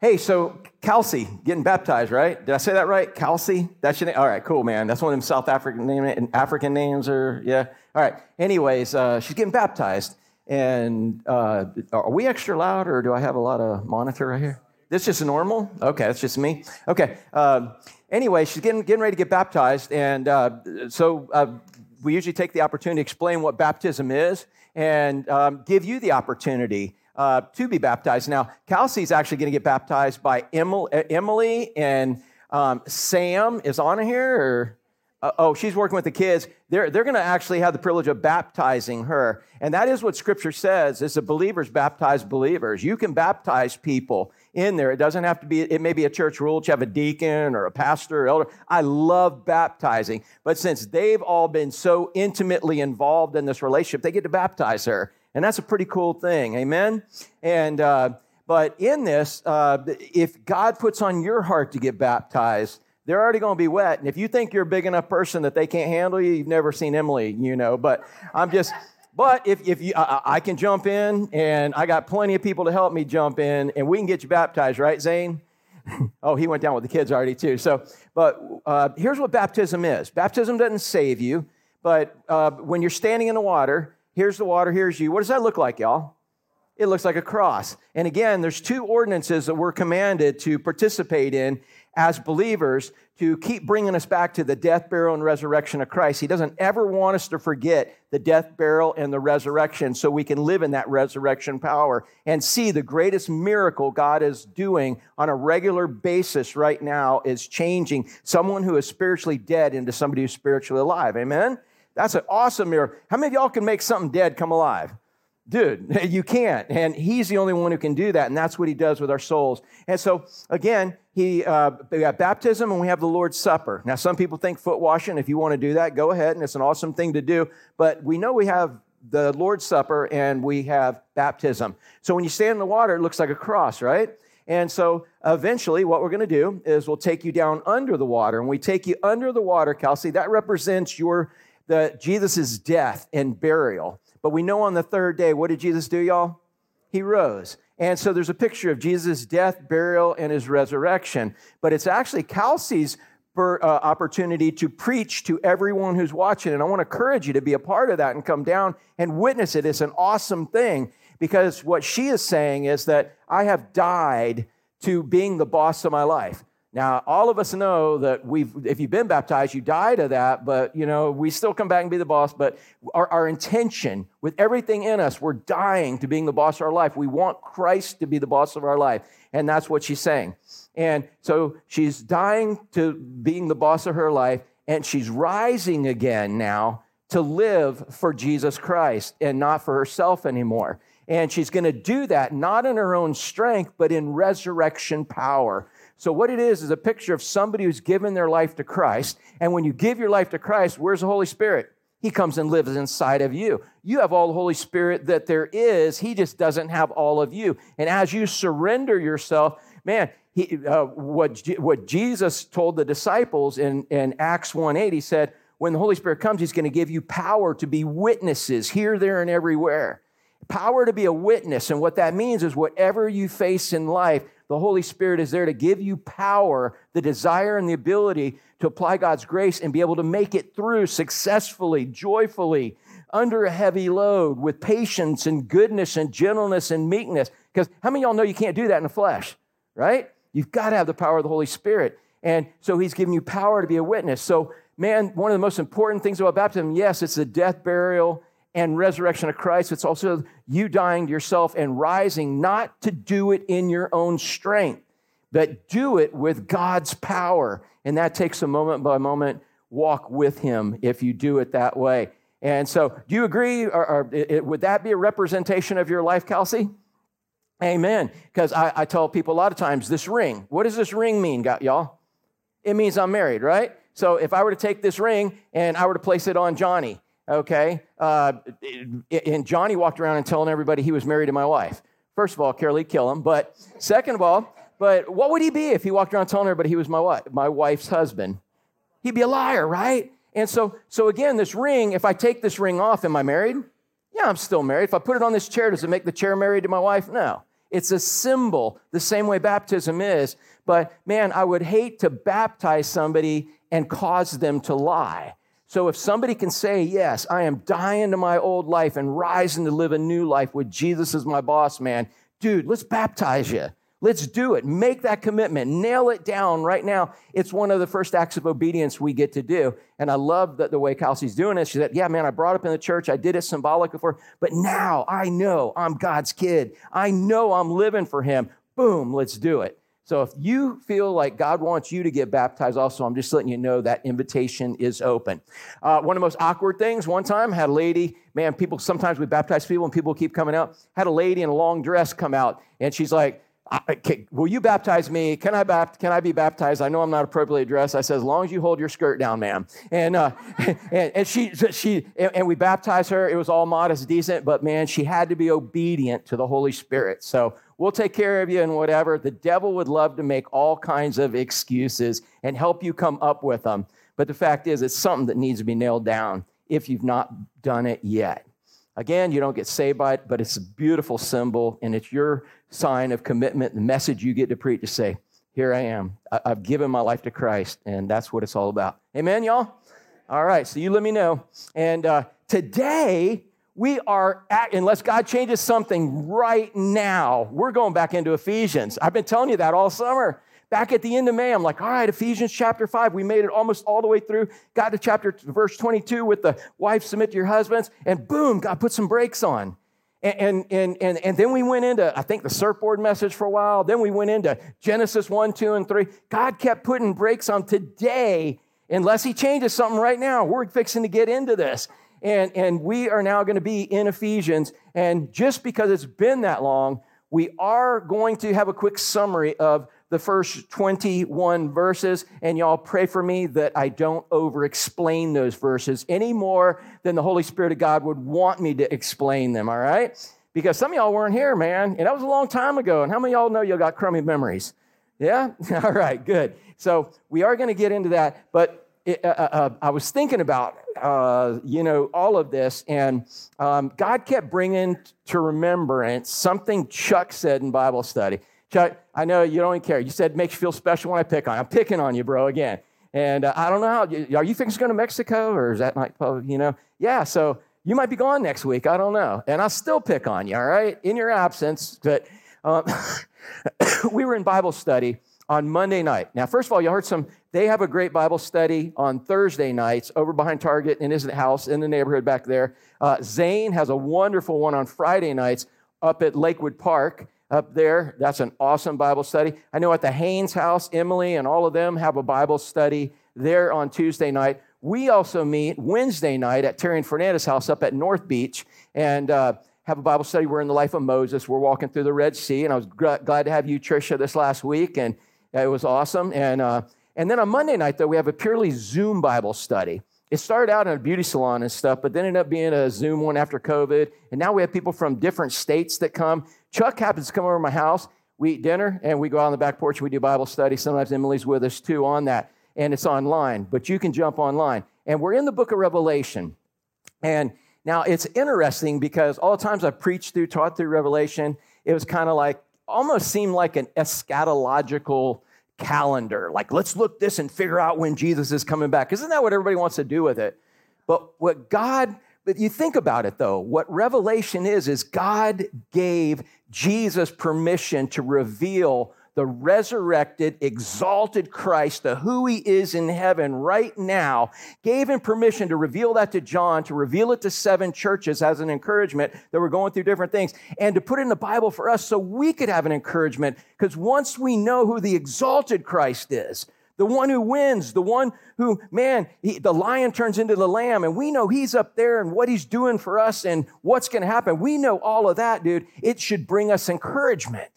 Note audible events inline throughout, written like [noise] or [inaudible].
Hey, so Kelsey getting baptized, right? Did I say that right? Kelsey? That's your name? All right, cool, man. That's one of them South African, name, African names, or yeah. All right. Anyways, uh, she's getting baptized. And uh, are we extra loud, or do I have a lot of monitor right here? This just normal? Okay, that's just me. Okay. Uh, anyway, she's getting, getting ready to get baptized. And uh, so uh, we usually take the opportunity to explain what baptism is and um, give you the opportunity uh, to be baptized. Now, Kelsey's actually going to get baptized by Emily, and um, Sam is on here. Or, uh, oh, she's working with the kids. They're, they're going to actually have the privilege of baptizing her. And that is what Scripture says is the believers baptize believers. You can baptize people in there. It doesn't have to be, it may be a church rule to have a deacon or a pastor or elder. I love baptizing. But since they've all been so intimately involved in this relationship, they get to baptize her. And that's a pretty cool thing. Amen? And, uh, but in this, uh, if God puts on your heart to get baptized, they're already going to be wet. And if you think you're a big enough person that they can't handle you, you've never seen Emily, you know. But I'm just, but if, if you, I, I, can jump in, and I got plenty of people to help me jump in, and we can get you baptized, right, Zane? [laughs] oh, he went down with the kids already too. So, but uh, here's what baptism is. Baptism doesn't save you, but uh, when you're standing in the water, Here's the water, here's you. What does that look like, y'all? It looks like a cross. And again, there's two ordinances that we're commanded to participate in as believers to keep bringing us back to the death, burial, and resurrection of Christ. He doesn't ever want us to forget the death, burial, and the resurrection so we can live in that resurrection power and see the greatest miracle God is doing on a regular basis right now is changing someone who is spiritually dead into somebody who's spiritually alive. Amen? That's an awesome miracle. How many of y'all can make something dead come alive? Dude, [laughs] you can't. And he's the only one who can do that. And that's what he does with our souls. And so, again, he, uh, we have baptism and we have the Lord's Supper. Now, some people think foot washing. If you want to do that, go ahead. And it's an awesome thing to do. But we know we have the Lord's Supper and we have baptism. So when you stand in the water, it looks like a cross, right? And so eventually, what we're going to do is we'll take you down under the water. And we take you under the water, Kelsey, that represents your the Jesus' death and burial. But we know on the third day, what did Jesus do, y'all? He rose. And so there's a picture of Jesus' death, burial, and his resurrection. But it's actually Kelsey's uh, opportunity to preach to everyone who's watching. And I want to encourage you to be a part of that and come down and witness it. It's an awesome thing because what she is saying is that I have died to being the boss of my life. Now, all of us know that we've, if you've been baptized, you die to that, but you know, we still come back and be the boss. But our, our intention with everything in us, we're dying to being the boss of our life. We want Christ to be the boss of our life. And that's what she's saying. And so she's dying to being the boss of her life, and she's rising again now to live for Jesus Christ and not for herself anymore. And she's going to do that not in her own strength, but in resurrection power. So, what it is, is a picture of somebody who's given their life to Christ. And when you give your life to Christ, where's the Holy Spirit? He comes and lives inside of you. You have all the Holy Spirit that there is. He just doesn't have all of you. And as you surrender yourself, man, he, uh, what, what Jesus told the disciples in, in Acts 1 8, he said, when the Holy Spirit comes, he's going to give you power to be witnesses here, there, and everywhere. Power to be a witness. And what that means is whatever you face in life, the Holy Spirit is there to give you power, the desire, and the ability to apply God's grace and be able to make it through successfully, joyfully, under a heavy load, with patience and goodness and gentleness and meekness. Because how many of y'all know you can't do that in the flesh, right? You've got to have the power of the Holy Spirit. And so he's giving you power to be a witness. So, man, one of the most important things about baptism, yes, it's the death, burial, and resurrection of Christ. It's also you dying to yourself and rising, not to do it in your own strength, but do it with God's power. And that takes a moment by moment walk with Him if you do it that way. And so, do you agree? Or, or it, would that be a representation of your life, Kelsey? Amen. Because I, I tell people a lot of times this ring, what does this ring mean, y'all? It means I'm married, right? So if I were to take this ring and I were to place it on Johnny, okay? Uh, and Johnny walked around and telling everybody he was married to my wife. First of all, Carol, kill him. But second of all, but what would he be if he walked around telling everybody he was my wife, my wife's husband? He'd be a liar, right? And so, so again, this ring, if I take this ring off, am I married? Yeah, I'm still married. If I put it on this chair, does it make the chair married to my wife? No. It's a symbol, the same way baptism is. But man, I would hate to baptize somebody and cause them to lie. So if somebody can say, Yes, I am dying to my old life and rising to live a new life with Jesus as my boss, man, dude, let's baptize you. Let's do it. Make that commitment. Nail it down right now. It's one of the first acts of obedience we get to do. And I love that the way Kelsey's doing it. She said, Yeah, man, I brought up in the church. I did it symbolic before, but now I know I'm God's kid. I know I'm living for Him. Boom, let's do it. So if you feel like God wants you to get baptized, also, I'm just letting you know that invitation is open. Uh, one of the most awkward things, one time, had a lady, man, people, sometimes we baptize people and people keep coming out, had a lady in a long dress come out, and she's like, will you baptize me? Can I, bapt- can I be baptized? I know I'm not appropriately dressed. I said, as long as you hold your skirt down, ma'am. And, uh, [laughs] and, and, she, she and we baptized her. It was all modest, decent, but man, she had to be obedient to the Holy Spirit. So we'll take care of you and whatever. The devil would love to make all kinds of excuses and help you come up with them. But the fact is, it's something that needs to be nailed down if you've not done it yet. Again, you don't get saved by it, but it's a beautiful symbol, and it's your sign of commitment, the message you get to preach to say, Here I am. I- have given my life to Christ, and that's what it's all about. Amen, y'all? All right, so you let me know. And uh, today, we are at, unless God changes something right now, we're going back into Ephesians. I've been telling you that all summer. Back at the end of May, I'm like, all right, Ephesians chapter 5. We made it almost all the way through. Got to chapter verse 22 with the wife submit to your husbands, and boom, God put some brakes on. And, and, and, and then we went into, I think, the surfboard message for a while. Then we went into Genesis 1, 2, and 3. God kept putting brakes on today, unless He changes something right now. We're fixing to get into this. And, and we are now going to be in Ephesians. And just because it's been that long, we are going to have a quick summary of the first 21 verses, and y'all pray for me that I don't over explain those verses any more than the Holy Spirit of God would want me to explain them, all right? Because some of y'all weren't here, man, and that was a long time ago. And how many y'all know y'all got crummy memories? Yeah? [laughs] all right, good. So we are going to get into that, but it, uh, uh, uh, I was thinking about, uh, you know, all of this, and um, God kept bringing to remembrance something Chuck said in Bible study. Chuck, I know you don't even care. You said makes you feel special when I pick on you. I'm picking on you, bro, again. And uh, I don't know how, are you thinking to go to Mexico or is that like, you know? Yeah, so you might be gone next week. I don't know. And I'll still pick on you, all right, in your absence. But um, [coughs] we were in Bible study on Monday night. Now, first of all, you heard some, they have a great Bible study on Thursday nights over behind Target in his house in the neighborhood back there. Uh, Zane has a wonderful one on Friday nights up at Lakewood Park up there. That's an awesome Bible study. I know at the Haynes house, Emily and all of them have a Bible study there on Tuesday night. We also meet Wednesday night at Terry and Fernandez house up at North Beach and uh, have a Bible study. We're in the life of Moses. We're walking through the Red Sea, and I was glad to have you, Tricia, this last week, and it was awesome. And uh, and then on Monday night, though, we have a purely Zoom Bible study. It started out in a beauty salon and stuff, but then ended up being a Zoom one after COVID. And now we have people from different states that come. Chuck happens to come over to my house. We eat dinner and we go out on the back porch. We do Bible study. Sometimes Emily's with us too on that. And it's online, but you can jump online. And we're in the book of Revelation. And now it's interesting because all the times I've preached through, taught through Revelation, it was kind of like, almost seemed like an eschatological calendar. Like, let's look this and figure out when Jesus is coming back. Isn't that what everybody wants to do with it? But what God, but you think about it though, what Revelation is, is God gave Jesus permission to reveal the resurrected, exalted Christ, the who he is in heaven right now, gave him permission to reveal that to John, to reveal it to seven churches as an encouragement that we're going through different things, and to put it in the Bible for us so we could have an encouragement. Because once we know who the exalted Christ is, the one who wins, the one who, man, he, the lion turns into the lamb, and we know he's up there and what he's doing for us and what's going to happen. We know all of that, dude. It should bring us encouragement.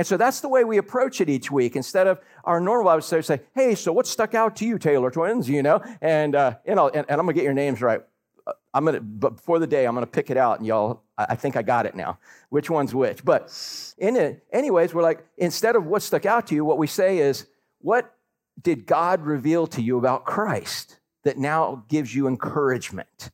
And so that's the way we approach it each week. Instead of our normal, I would say, say hey, so what stuck out to you, Taylor twins? You know, and uh, know, and, and I'm gonna get your names right. Uh, I'm gonna, but before the day, I'm gonna pick it out, and y'all, I think I got it now. Which one's which? But in it, anyways, we're like, instead of what stuck out to you, what we say is, what did God reveal to you about Christ that now gives you encouragement?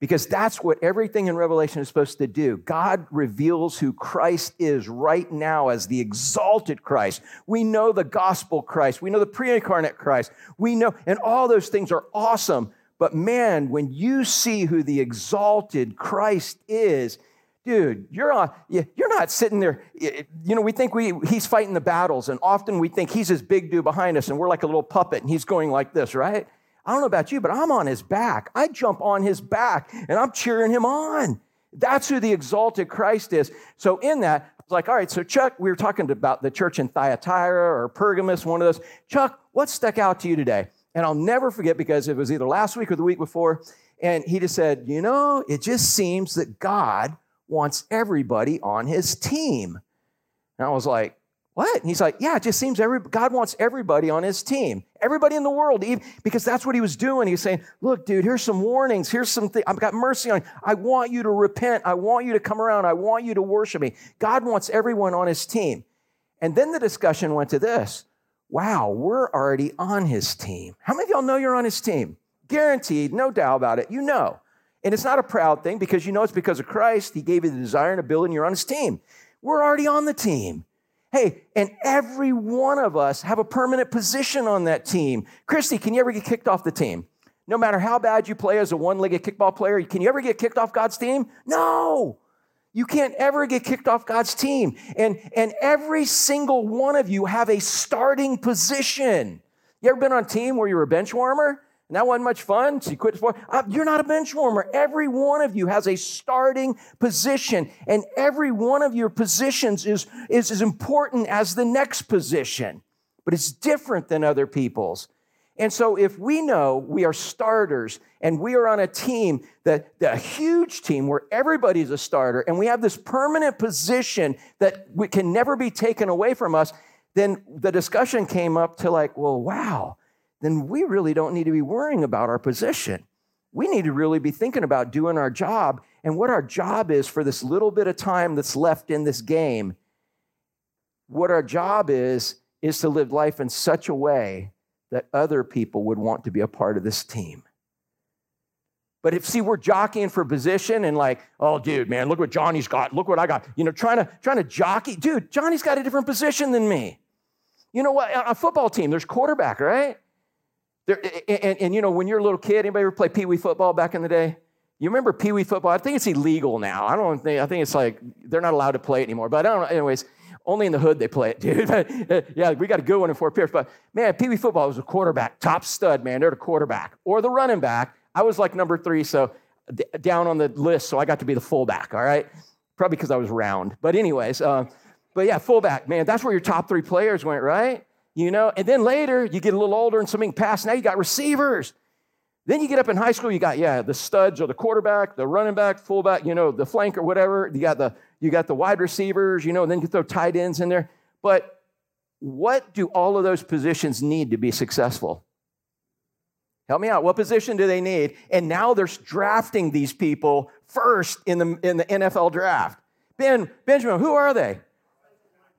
Because that's what everything in Revelation is supposed to do. God reveals who Christ is right now as the exalted Christ. We know the gospel Christ. We know the pre incarnate Christ. We know, and all those things are awesome. But man, when you see who the exalted Christ is, dude, you're on, you're not sitting there. You know, we think we he's fighting the battles, and often we think he's this big dude behind us, and we're like a little puppet, and he's going like this, right? I don't know about you, but I'm on his back. I jump on his back and I'm cheering him on. That's who the exalted Christ is. So, in that, it's like, all right, so Chuck, we were talking about the church in Thyatira or Pergamos, one of those. Chuck, what stuck out to you today? And I'll never forget because it was either last week or the week before. And he just said, you know, it just seems that God wants everybody on his team. And I was like, what? And he's like, yeah, it just seems every, God wants everybody on his team, everybody in the world, even, because that's what he was doing. He was saying, look, dude, here's some warnings. Here's some things. I've got mercy on you. I want you to repent. I want you to come around. I want you to worship me. God wants everyone on his team. And then the discussion went to this. Wow, we're already on his team. How many of y'all know you're on his team? Guaranteed, no doubt about it. You know. And it's not a proud thing because you know it's because of Christ. He gave you the desire and ability, and you're on his team. We're already on the team. Hey, and every one of us have a permanent position on that team. Christy, can you ever get kicked off the team? No matter how bad you play as a one legged kickball player, can you ever get kicked off God's team? No. You can't ever get kicked off God's team. And, and every single one of you have a starting position. You ever been on a team where you're a bench warmer? And that wasn't much fun. So you quit sport. Uh, you're not a bench warmer. Every one of you has a starting position, and every one of your positions is, is as important as the next position, but it's different than other people's. And so, if we know we are starters and we are on a team that, that a huge team where everybody's a starter, and we have this permanent position that we can never be taken away from us, then the discussion came up to like, well, wow then we really don't need to be worrying about our position. We need to really be thinking about doing our job and what our job is for this little bit of time that's left in this game. What our job is, is to live life in such a way that other people would want to be a part of this team. But if see, we're jockeying for position and like, oh, dude, man, look what Johnny's got. Look what I got. You know, trying to trying to jockey. Dude, Johnny's got a different position than me. You know what? On a football team, there's quarterback, right? There, and, and, you know, when you're a little kid, anybody ever play Pee Wee football back in the day? You remember Pee Wee football? I think it's illegal now. I don't think, I think it's like they're not allowed to play it anymore. But I don't know. Anyways, only in the hood they play it, [laughs] dude. Uh, yeah, we got a good one in Fort Pierce. But man, Pee Wee football was a quarterback, top stud, man. They're the quarterback or the running back. I was like number three, so d- down on the list, so I got to be the fullback, all right? Probably because I was round. But, anyways, uh, but yeah, fullback, man, that's where your top three players went, right? You know, and then later you get a little older and something pass. Now you got receivers. Then you get up in high school, you got, yeah, the studs or the quarterback, the running back, fullback, you know, the flank or whatever. You got the you got the wide receivers, you know, and then you throw tight ends in there. But what do all of those positions need to be successful? Help me out. What position do they need? And now they're drafting these people first in the, in the NFL draft. Ben, Benjamin, who are they?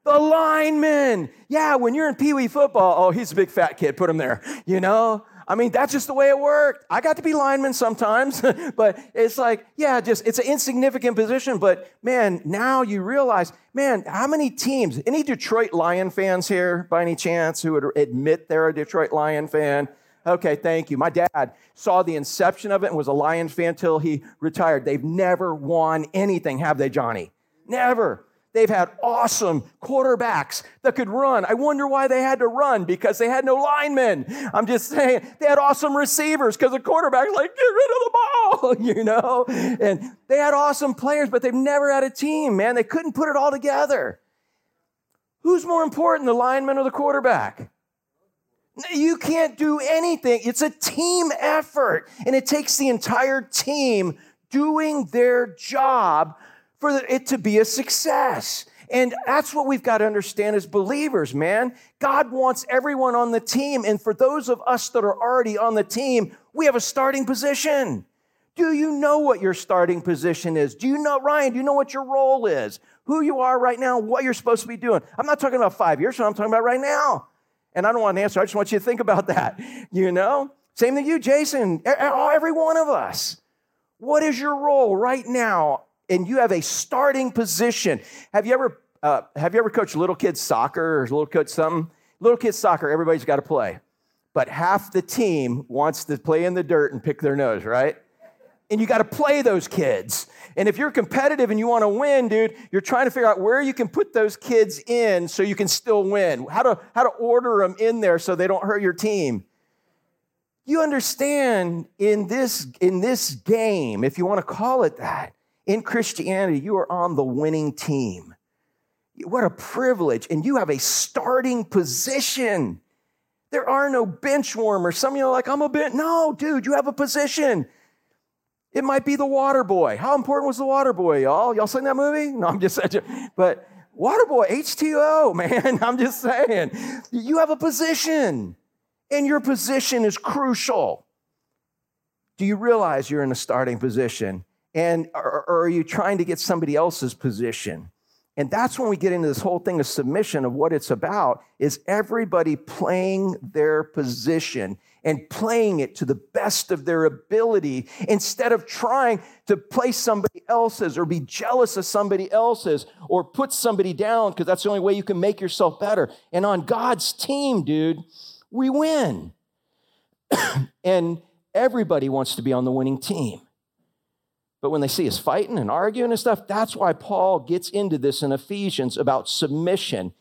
The linemen. Yeah, when you're in Pee Wee football, oh, he's a big fat kid, put him there. You know? I mean, that's just the way it worked. I got to be lineman sometimes, [laughs] but it's like, yeah, just it's an insignificant position. But man, now you realize, man, how many teams, any Detroit Lion fans here by any chance who would admit they're a Detroit Lion fan? Okay, thank you. My dad saw the inception of it and was a Lions fan till he retired. They've never won anything, have they, Johnny? Never. They've had awesome quarterbacks that could run. I wonder why they had to run because they had no linemen. I'm just saying they had awesome receivers because the quarterback's like, get rid of the ball, [laughs] you know? And they had awesome players, but they've never had a team, man. They couldn't put it all together. Who's more important, the lineman or the quarterback? You can't do anything. It's a team effort, and it takes the entire team doing their job for it to be a success. And that's what we've got to understand as believers, man. God wants everyone on the team. And for those of us that are already on the team, we have a starting position. Do you know what your starting position is? Do you know, Ryan, do you know what your role is? Who you are right now, what you're supposed to be doing? I'm not talking about five years I'm talking about right now. And I don't want an answer. I just want you to think about that. [laughs] You know? Same thing you, Jason, every one of us. What is your role right now? And you have a starting position. Have you ever uh, have you ever coached little kids soccer or little coach something? Little kids soccer, everybody's got to play, but half the team wants to play in the dirt and pick their nose, right? And you got to play those kids. And if you're competitive and you want to win, dude, you're trying to figure out where you can put those kids in so you can still win. How to how to order them in there so they don't hurt your team. You understand in this in this game, if you want to call it that, in Christianity, you are on the winning team. What a privilege. And you have a starting position. There are no bench warmers. Some of you are like, I'm a bench. No, dude, you have a position. It might be the water boy. How important was the water boy, y'all? Y'all seen that movie? No, I'm just [laughs] saying. But water boy, H2O, [laughs] man, I'm just saying. You have a position, and your position is crucial. Do you realize you're in a starting position? And or, or are you trying to get somebody else's position? And that's when we get into this whole thing of submission of what it's about is everybody playing their position and playing it to the best of their ability instead of trying to play somebody else's or be jealous of somebody else's or put somebody down because that's the only way you can make yourself better. And on God's team, dude, we win. [coughs] and everybody wants to be on the winning team. But when they see us fighting and arguing and stuff, that's why Paul gets into this in Ephesians about submission.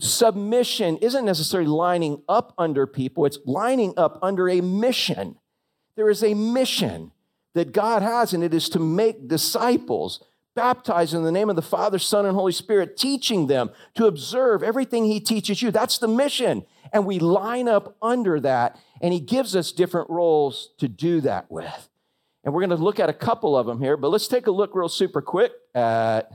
Submission isn't necessarily lining up under people, it's lining up under a mission. There is a mission that God has, and it is to make disciples, baptized in the name of the Father, Son, and Holy Spirit, teaching them to observe everything He teaches you. That's the mission. And we line up under that, and He gives us different roles to do that with. And we're going to look at a couple of them here, but let's take a look real super quick at.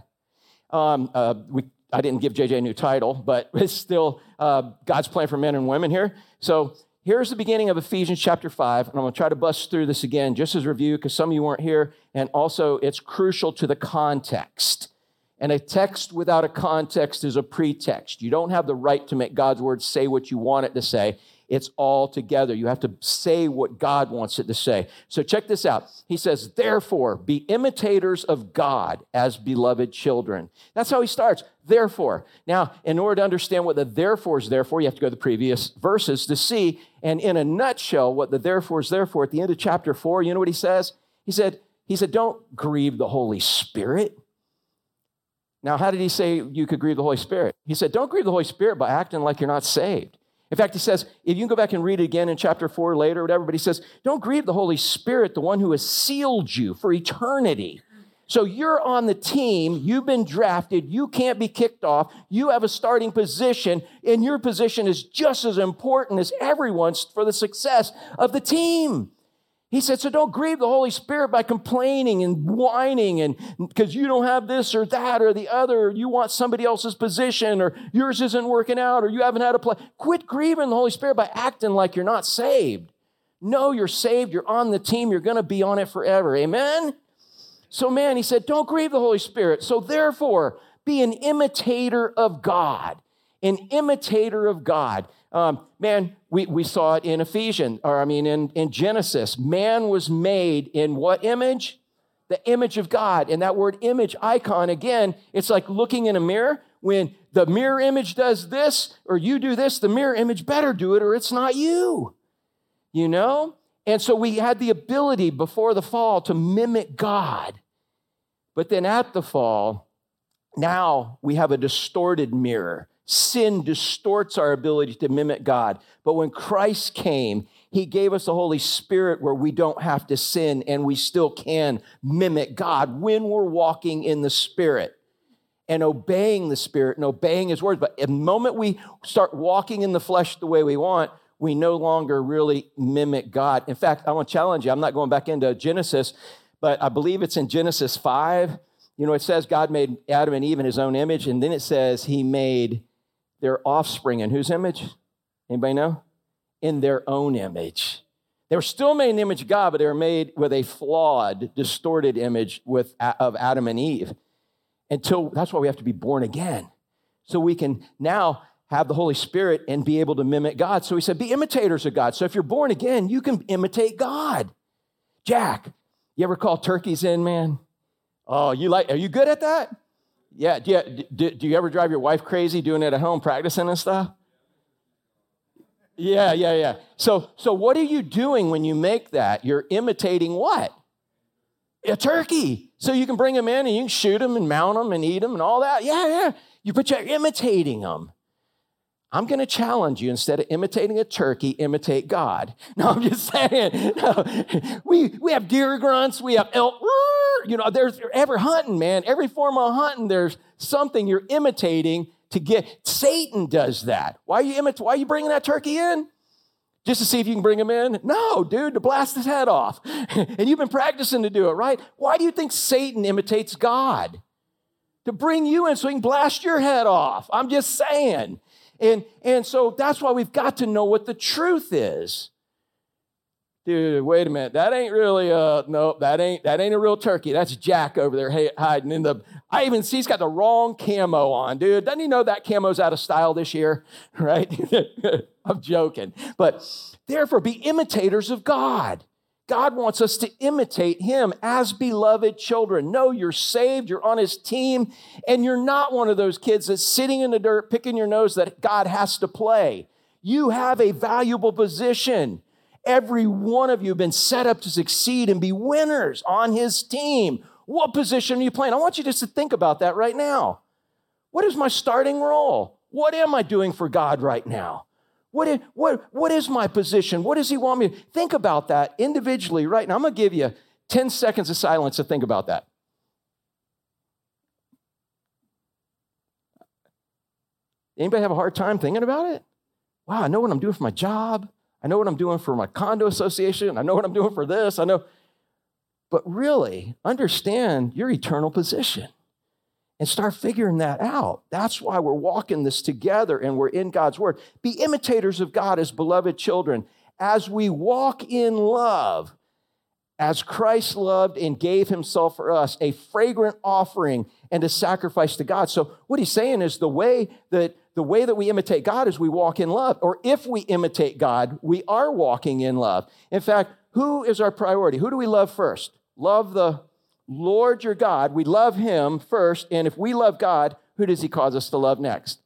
Um, uh, we, I didn't give JJ a new title, but [laughs] it's still uh, God's plan for men and women here. So here's the beginning of Ephesians chapter 5, and I'm going to try to bust through this again just as review because some of you weren't here, and also it's crucial to the context. And a text without a context is a pretext. You don't have the right to make God's word say what you want it to say. It's all together. You have to say what God wants it to say. So check this out. He says, Therefore, be imitators of God as beloved children. That's how he starts. Therefore. Now, in order to understand what the therefore is there for, you have to go to the previous verses to see. And in a nutshell, what the therefore is there for, at the end of chapter four, you know what he says? He said, he said, Don't grieve the Holy Spirit. Now, how did he say you could grieve the Holy Spirit? He said, Don't grieve the Holy Spirit by acting like you're not saved. In fact, he says, if you can go back and read it again in chapter four later or whatever, but he says, don't grieve the Holy Spirit, the one who has sealed you for eternity. So you're on the team, you've been drafted, you can't be kicked off, you have a starting position, and your position is just as important as everyone's for the success of the team. He said, so don't grieve the Holy Spirit by complaining and whining and because you don't have this or that or the other, or you want somebody else's position or yours isn't working out or you haven't had a play. Quit grieving the Holy Spirit by acting like you're not saved. No, you're saved, you're on the team, you're gonna be on it forever. Amen? So, man, he said, don't grieve the Holy Spirit. So, therefore, be an imitator of God. An imitator of God. Um, man, we, we saw it in Ephesians, or I mean in, in Genesis. Man was made in what image? The image of God. And that word image icon, again, it's like looking in a mirror. When the mirror image does this, or you do this, the mirror image better do it, or it's not you. You know? And so we had the ability before the fall to mimic God. But then at the fall, now we have a distorted mirror Sin distorts our ability to mimic God. But when Christ came, he gave us the Holy Spirit where we don't have to sin and we still can mimic God when we're walking in the Spirit and obeying the Spirit and obeying His words. But the moment we start walking in the flesh the way we want, we no longer really mimic God. In fact, I want to challenge you. I'm not going back into Genesis, but I believe it's in Genesis 5. You know, it says God made Adam and Eve in his own image, and then it says he made their offspring in whose image? Anybody know? In their own image. They were still made in the image of God, but they were made with a flawed, distorted image with, of Adam and Eve. Until that's why we have to be born again. So we can now have the Holy Spirit and be able to mimic God. So he said, be imitators of God. So if you're born again, you can imitate God. Jack, You ever call turkeys in, man? Oh, you like, are you good at that? Yeah. Do you, do, do you ever drive your wife crazy doing it at home, practicing and stuff? Yeah, yeah, yeah. So, so what are you doing when you make that? You're imitating what? A turkey. So you can bring them in and you can shoot them and mount them and eat them and all that. Yeah, yeah. You, but you're imitating them. I'm going to challenge you instead of imitating a turkey, imitate God. [laughs] No, I'm just saying. [laughs] No, we, we have deer grunts, we have elk. You know, there's ever hunting, man. Every form of hunting, there's something you're imitating to get. Satan does that. Why are you imit- Why are you bringing that turkey in? Just to see if you can bring him in? No, dude, to blast his head off. [laughs] and you've been practicing to do it, right? Why do you think Satan imitates God? To bring you in so he can blast your head off. I'm just saying. And, and so that's why we've got to know what the truth is. Dude, wait a minute. That ain't really uh no, that ain't that ain't a real turkey. That's Jack over there hiding in the I even see he's got the wrong camo on, dude. Doesn't he know that camo's out of style this year? [laughs] Right? [laughs] I'm joking. But therefore be imitators of God. God wants us to imitate him as beloved children. No, you're saved, you're on his team, and you're not one of those kids that's sitting in the dirt picking your nose that God has to play. You have a valuable position. Every one of you have been set up to succeed and be winners on his team. What position are you playing? I want you just to think about that right now. What is my starting role? What am I doing for God right now? What is, what, what is my position? What does he want me to think about that individually right now? I'm going to give you 10 seconds of silence to think about that. Anybody have a hard time thinking about it? Wow, I know what I'm doing for my job. I know what I'm doing for my condo association. I know what I'm doing for this. I know. But really, understand your eternal position and start figuring that out. That's why we're walking this together and we're in God's word. Be imitators of God as beloved children as we walk in love, as Christ loved and gave himself for us, a fragrant offering and a sacrifice to God. So what he's saying is the way that the way that we imitate God is we walk in love. Or if we imitate God, we are walking in love. In fact, who is our priority? Who do we love first? Love the Lord your God, we love him first. And if we love God, who does he cause us to love next?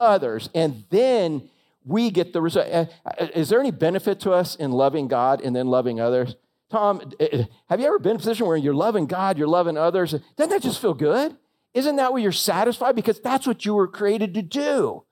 Others. And then we get the result. Uh, uh, is there any benefit to us in loving God and then loving others? Tom, uh, have you ever been in a position where you're loving God, you're loving others? Doesn't that just feel good? Isn't that where you're satisfied? Because that's what you were created to do.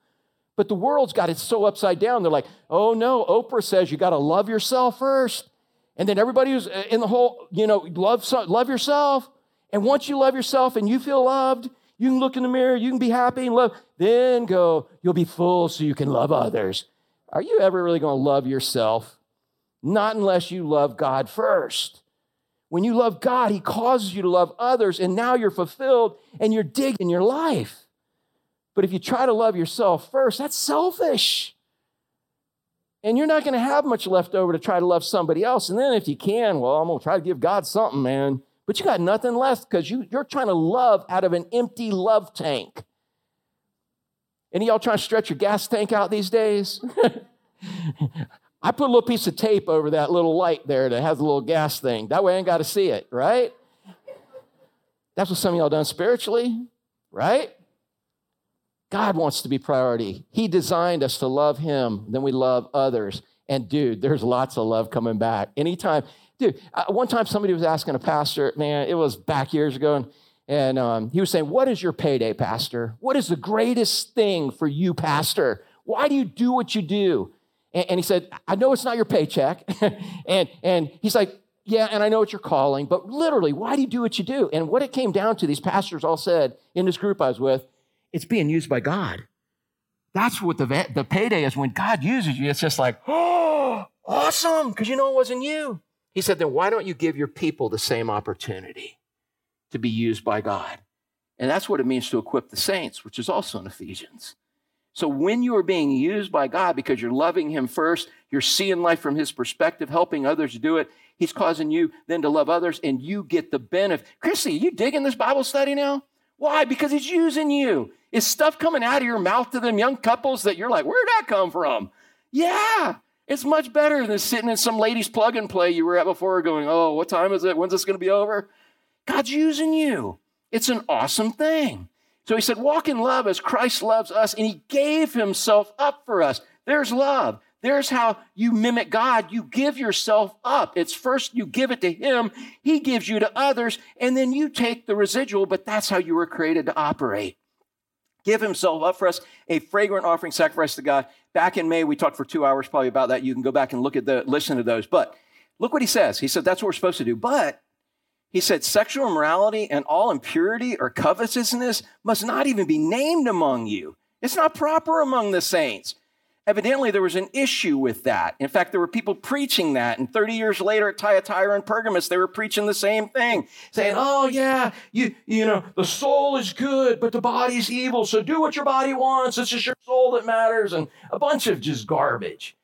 But the world's got it so upside down. They're like, oh no, Oprah says you got to love yourself first. And then everybody who's uh, in the whole, you know, love, love yourself. And once you love yourself and you feel loved, you can look in the mirror, you can be happy and love. Then go, you'll be full so you can love others. Are you ever really going to love yourself? Not unless you love God first. When you love God, He causes you to love others, and now you're fulfilled and you're digging your life. But if you try to love yourself first, that's selfish. And you're not going to have much left over to try to love somebody else. And then if you can, well, I'm going to try to give God something, man. But you got nothing left because you, you're trying to love out of an empty love tank. Any y'all trying to stretch your gas tank out these days? [laughs] I put a little piece of tape over that little light there that has a little gas thing. That way I ain't got to see it, right? That's what some of y'all done spiritually, right? God wants to be priority. He designed us to love Him, then we love others. And dude, there's lots of love coming back. Anytime, dude, uh, one time somebody was asking a pastor, man, it was back years ago, and, and um, he was saying, What is your payday, pastor? What is the greatest thing for you, pastor? Why do you do what you do? And, and he said, I know it's not your paycheck. [laughs] and, and he's like, yeah, and I know what you're calling, but literally, why do you do what you do? And what it came down to, these pastors all said in this group I was with, it's being used by God. That's what the, the payday is when God uses you. It's just like, oh, [gasps] awesome, because you know it wasn't you. He said, then why don't you give your people the same opportunity to be used by God? And that's what it means to equip the saints, which is also in Ephesians. So when you are being used by God because you're loving Him first, you're seeing life from His perspective, helping others do it, He's causing you then to love others, and you get the benefit. Chrissy, you digging this Bible study now? Why? Because He's using you. Is stuff coming out of your mouth to them young couples that you're like, where'd that come from? Yeah. It's much better than sitting in some lady's plug and play you were at before going, oh, what time is it? When's this going to be over? God's using you. It's an awesome thing. So he said, walk in love as Christ loves us, and he gave himself up for us. There's love. There's how you mimic God. You give yourself up. It's first you give it to him, he gives you to others, and then you take the residual, but that's how you were created to operate. Give himself up for us, a fragrant offering sacrifice to God. Back in May, we talked for two hours probably about that. You can go back and look at the, listen to those. But look what he says. He said, that's what we're supposed to do. But he said, sexual immorality and all impurity or covetousness must not even be named among you. It's not proper among the saints. Evidently, there was an issue with that. In fact, there were people preaching that. And 30 years later at Thyatira and Pergamos, they were preaching the same thing, saying, Oh, yeah, you, you know, the soul is good, but the body's evil. So do what your body wants. It's just your soul that matters. And a bunch of just garbage.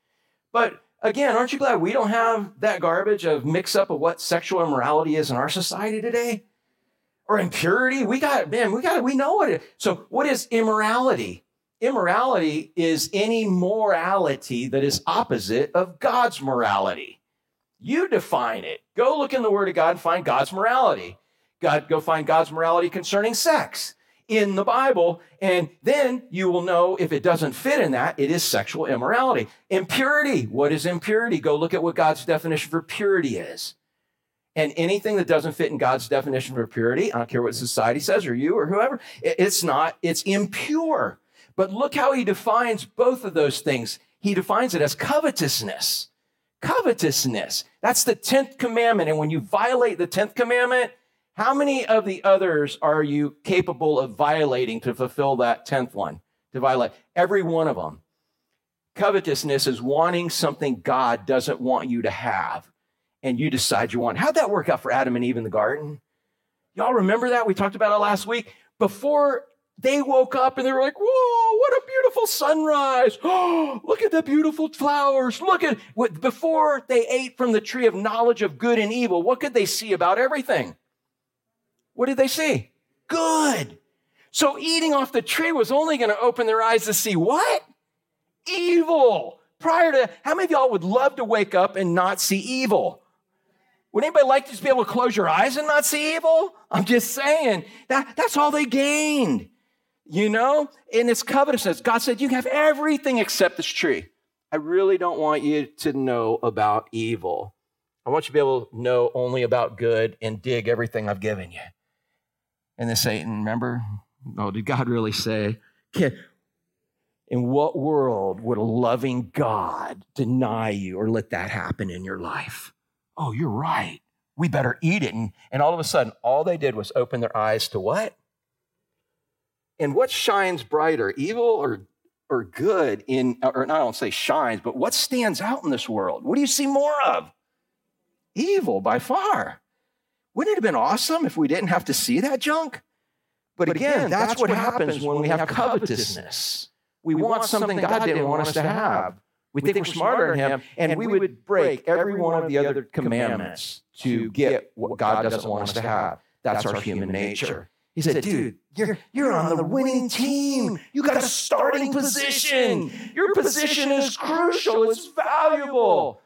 But again, aren't you glad we don't have that garbage of mix up of what sexual immorality is in our society today? Or impurity? We got, man, we got, we know what it is. So, what is immorality? Immorality is any morality that is opposite of God's morality. You define it. Go look in the Word of God and find God's morality. God, go find God's morality concerning sex in the Bible, and then you will know if it doesn't fit in that, it is sexual immorality. Impurity. What is impurity? Go look at what God's definition for purity is. And anything that doesn't fit in God's definition for purity, I don't care what society says or you or whoever, it's not, it's impure. But look how he defines both of those things. He defines it as covetousness. Covetousness. That's the 10th commandment. And when you violate the 10th commandment, how many of the others are you capable of violating to fulfill that 10th one? To violate every one of them. Covetousness is wanting something God doesn't want you to have, and you decide you want. How'd that work out for Adam and Eve in the garden? Y'all remember that? We talked about it last week. Before they woke up and they were like, whoa, what a beautiful sunrise. Oh, [gasps] look at the beautiful flowers. Look at what before they ate from the tree of knowledge of good and evil, what could they see about everything? What did they see? Good. So eating off the tree was only going to open their eyes to see what? Evil. Prior to, how many of y'all would love to wake up and not see evil? Would anybody like to just be able to close your eyes and not see evil? I'm just saying that that's all they gained. You know? And it's covetousness. God said, You have everything except this tree. I really don't want you to know about evil. I want you to be able to know only about good and dig everything I've given you. And then Satan, remember? Oh, did God really say? In what world would a loving God deny you or let that happen in your life? Oh, you're right. We better eat it. And, and all of a sudden, all they did was open their eyes to what? And what shines brighter, evil or, or good in, or not, I don't say shines, but what stands out in this world? What do you see more of? Evil by far. Wouldn't it have been awesome if we didn't have to see that junk? But, but again, again, that's, that's what, happens when we have covetousness. We, we want something God didn't want us to have. We, we think, think we're smarter than Him, and we would break every one of the other commandments to get what God doesn't want us to have. That's our human nature. He said, dude, you're, you're on the winning team. You got a starting position. Your position is crucial, it's valuable.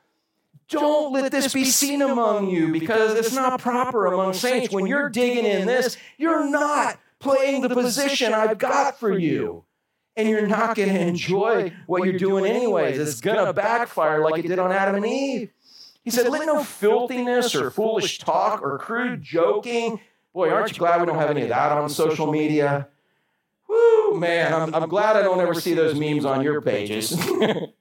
Don't let this be seen among you because it's not proper among saints. When you're digging in this, you're not playing the position I've got for you. And you're not going to enjoy what you're doing anyways. It's going to backfire like it did on Adam and Eve. He said, Let no filthiness or foolish talk or crude joking. Boy, aren't you glad we don't have any of that on social media? Woo, man, I'm, I'm glad I don't ever see those memes on your pages. [laughs] and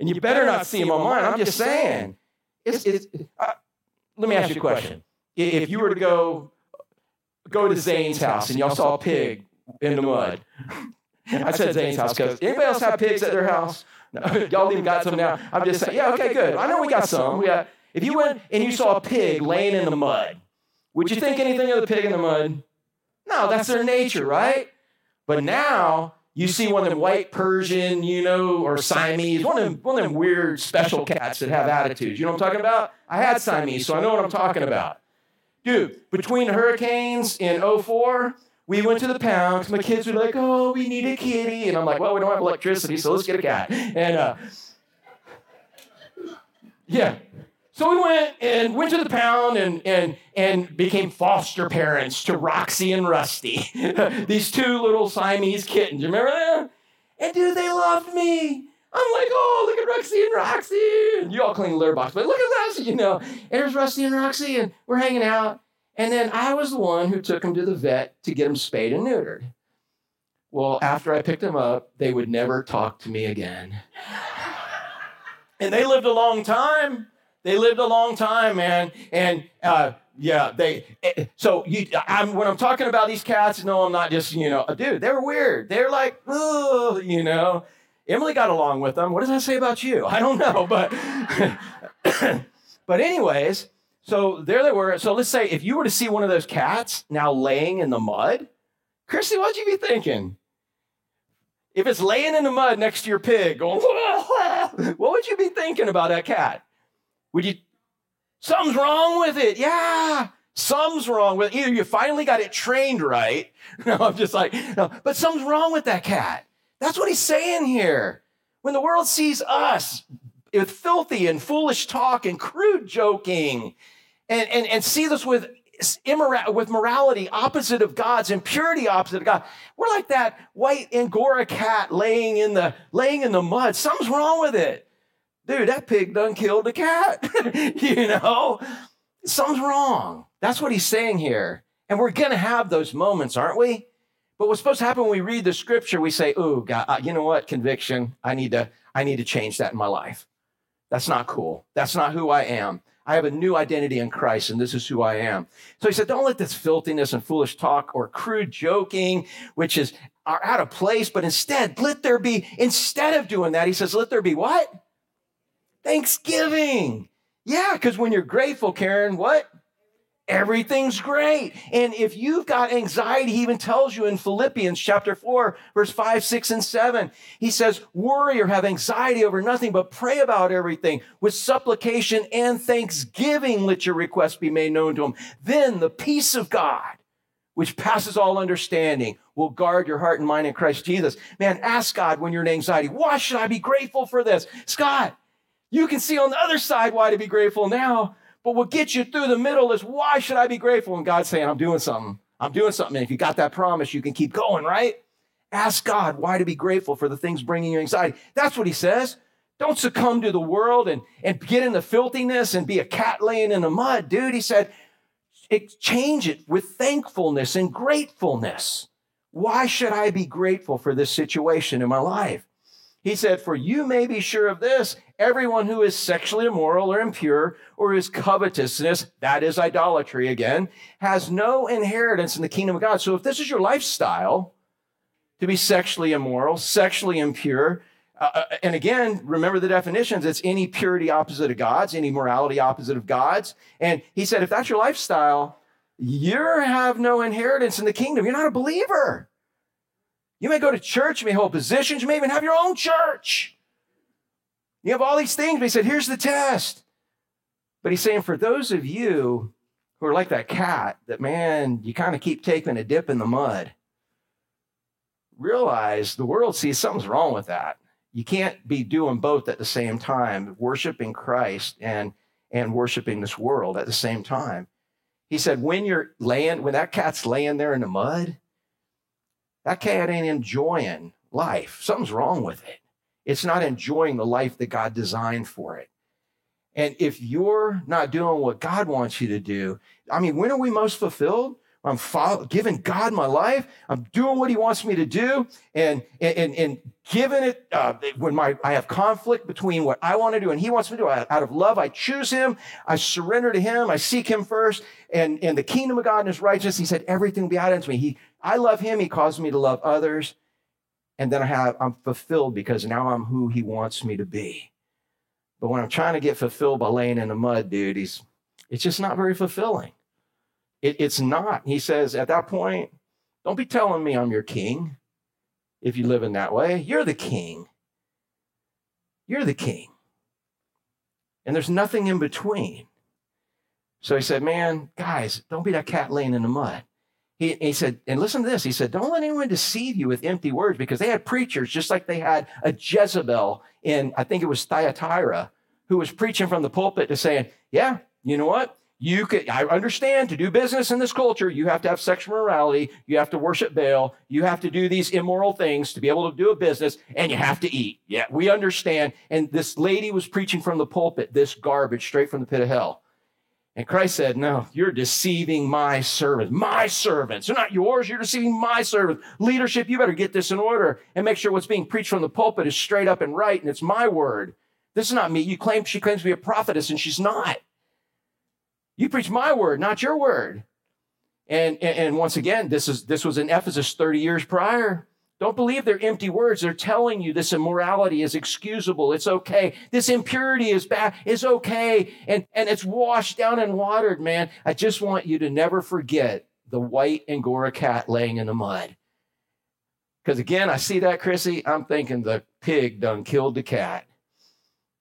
you better not see them on mine. I'm just saying. It's, it's, uh, let me ask you a question. If you were to go go to Zane's house and y'all saw a pig in the mud, [laughs] I said Zane's house because anybody else have pigs at their house? No, [laughs] y'all even got some now. I'm just saying, yeah, okay, good. I know we got some. We got, if you went and you saw a pig laying in the mud, would you think anything of the pig in the mud? No, that's their nature, right? But now you see one of them white Persian, you know, or Siamese, one of them, one of them weird special cats that have attitudes. You know what I'm talking about? I had Siamese, so I know what I'm talking about. Dude, between hurricanes in 04, we went to the pound. My kids were like, oh, we need a kitty. And I'm like, well, we don't have electricity, so let's get a cat. And uh, Yeah. So we went and went to the pound and and and became foster parents to Roxy and Rusty, [laughs] these two little Siamese kittens. You remember that? And dude, they loved me. I'm like, oh, look at Roxy and Roxy. And you all clean the litter box, but look at that, you know. And there's Rusty and Roxy, and we're hanging out. And then I was the one who took them to the vet to get them spayed and neutered. Well, after I picked them up, they would never talk to me again. [laughs] and they lived a long time. They lived a long time, man. And uh, yeah, they. Eh, so you, I'm when I'm talking about these cats. No, I'm not just you know, a dude. They're weird. They're like, oh, you know. Emily got along with them. What does that say about you? [laughs] I don't know, but [coughs] but anyways, so there they were. So let's say if you were to see one of those cats now laying in the mud, Christy, what'd you be thinking? If it's laying in the mud next to your pig, going, [laughs] what would you be thinking about that cat? Would you, something's wrong with it. Yeah, something's wrong with it. Either you finally got it trained right. [laughs] No, I'm just like, no, but something's wrong with that cat. That's what he's saying here. When the world sees us with filthy and foolish talk and crude joking, and, and, and see this with immora- with morality opposite of God's and purity opposite of God. We're like that white Angora cat laying in the laying in the mud. Something's wrong with it dude, that pig done killed the cat. [laughs] you know, something's wrong. That's what he's saying here. And we're going to have those moments, aren't we? But what's supposed to happen when we read the scripture, we say, "Oh, God, uh, you know what? Conviction. I need to. I need to change that in my life. That's not cool. That's not who I am. I have a new identity in Christ, and this is who I am." So he said, "Don't let this filthiness and foolish talk or crude joking, which is are out of place, but instead let there be. Instead of doing that, he says, let there be what? Thanksgiving. Yeah, because when you're grateful, Karen, what? Everything's great. And if you've got anxiety, he even tells you in Philippians chapter 4, verse 5, 6, and 7. He says, Worry or have anxiety over nothing, but pray about everything. With supplication and thanksgiving, let your requests be made known to him. Then the peace of God, which passes all understanding, will guard your heart and mind in Christ Jesus. Man, ask God when you're in anxiety, why should I be grateful for this? Scott, you can see on the other side why to be grateful now. But what gets you through the middle is why should I be grateful? And God's saying, I'm doing something. I'm doing something. And if you got that promise, you can keep going, right? Ask God why to be grateful for the things bringing you anxiety. That's what he says. Don't succumb to the world and, and get in the filthiness and be a cat laying in the mud, dude. He said, exchange it with thankfulness and gratefulness. Why should I be grateful for this situation in my life? He said, For you may be sure of this everyone who is sexually immoral or impure or is covetousness, that is idolatry again, has no inheritance in the kingdom of God. So if this is your lifestyle, to be sexually immoral, sexually impure, uh, uh and again, remember the definitions. It's any purity opposite of God's, any morality opposite of God's. And he said, if that's your lifestyle, you have no inheritance in the kingdom. You're not a believer. You may go to church, you may hold positions, you may even have your own church. You have all these things, but he said, here's the test. But he's saying, for those of you who are like that cat, that man, you kind of keep taking a dip in the mud, realize the world sees something's wrong with that. You can't be doing both at the same time, worshiping Christ and, and worshiping this world at the same time. He said, when you're laying, when that cat's laying there in the mud, that cat ain't enjoying life. Something's wrong with it. It's not enjoying the life that God designed for it. And if you're not doing what God wants you to do, I mean, when are we most fulfilled? I'm follow, giving God my life. I'm doing what He wants me to do, and and and giving it uh, when my I have conflict between what I want to do and He wants me to do. Out of love, I choose Him. I surrender to Him. I seek Him first, and and the kingdom of God and His righteousness. He said everything will be added to me. He I love Him. He causes me to love others, and then I have I'm fulfilled because now I'm who He wants me to be. But when I'm trying to get fulfilled by laying in the mud, dude, He's it's just not very fulfilling. It, it's not. He says, at that point, don't be telling me I'm your king if you live in that way. You're the king. You're the king. And there's nothing in between. So he said, Man, guys, don't be that cat laying in the mud. He, he said, and listen to this. He said, Don't let anyone deceive you with empty words because they had preachers just like they had a Jezebel in, I think it was Thyatira who was preaching from the pulpit to saying, yeah, you know what? You could, I understand to do business in this culture, you have to have sexual morality, you have to worship Baal, you have to do these immoral things to be able to do a business, and you have to eat. Yeah, we understand. And this lady was preaching from the pulpit this garbage straight from the pit of hell. And Christ said, No, you're deceiving my servants. My servants. They're not yours. You're deceiving my servants. Leadership, you better get this in order and make sure what's being preached from the pulpit is straight up and right, and it's my word. This is not me. You claim she claims to be a prophetess, and she's not. You preach my word, not your word. And, and, and once again, this is this was in Ephesus 30 years prior. Don't believe they're empty words. They're telling you this immorality is excusable. It's okay. This impurity is bad. It's okay. And, and it's washed down and watered, man. I just want you to never forget the white Angora cat laying in the mud. Because again, I see that, Chrissy. I'm thinking the pig done killed the cat.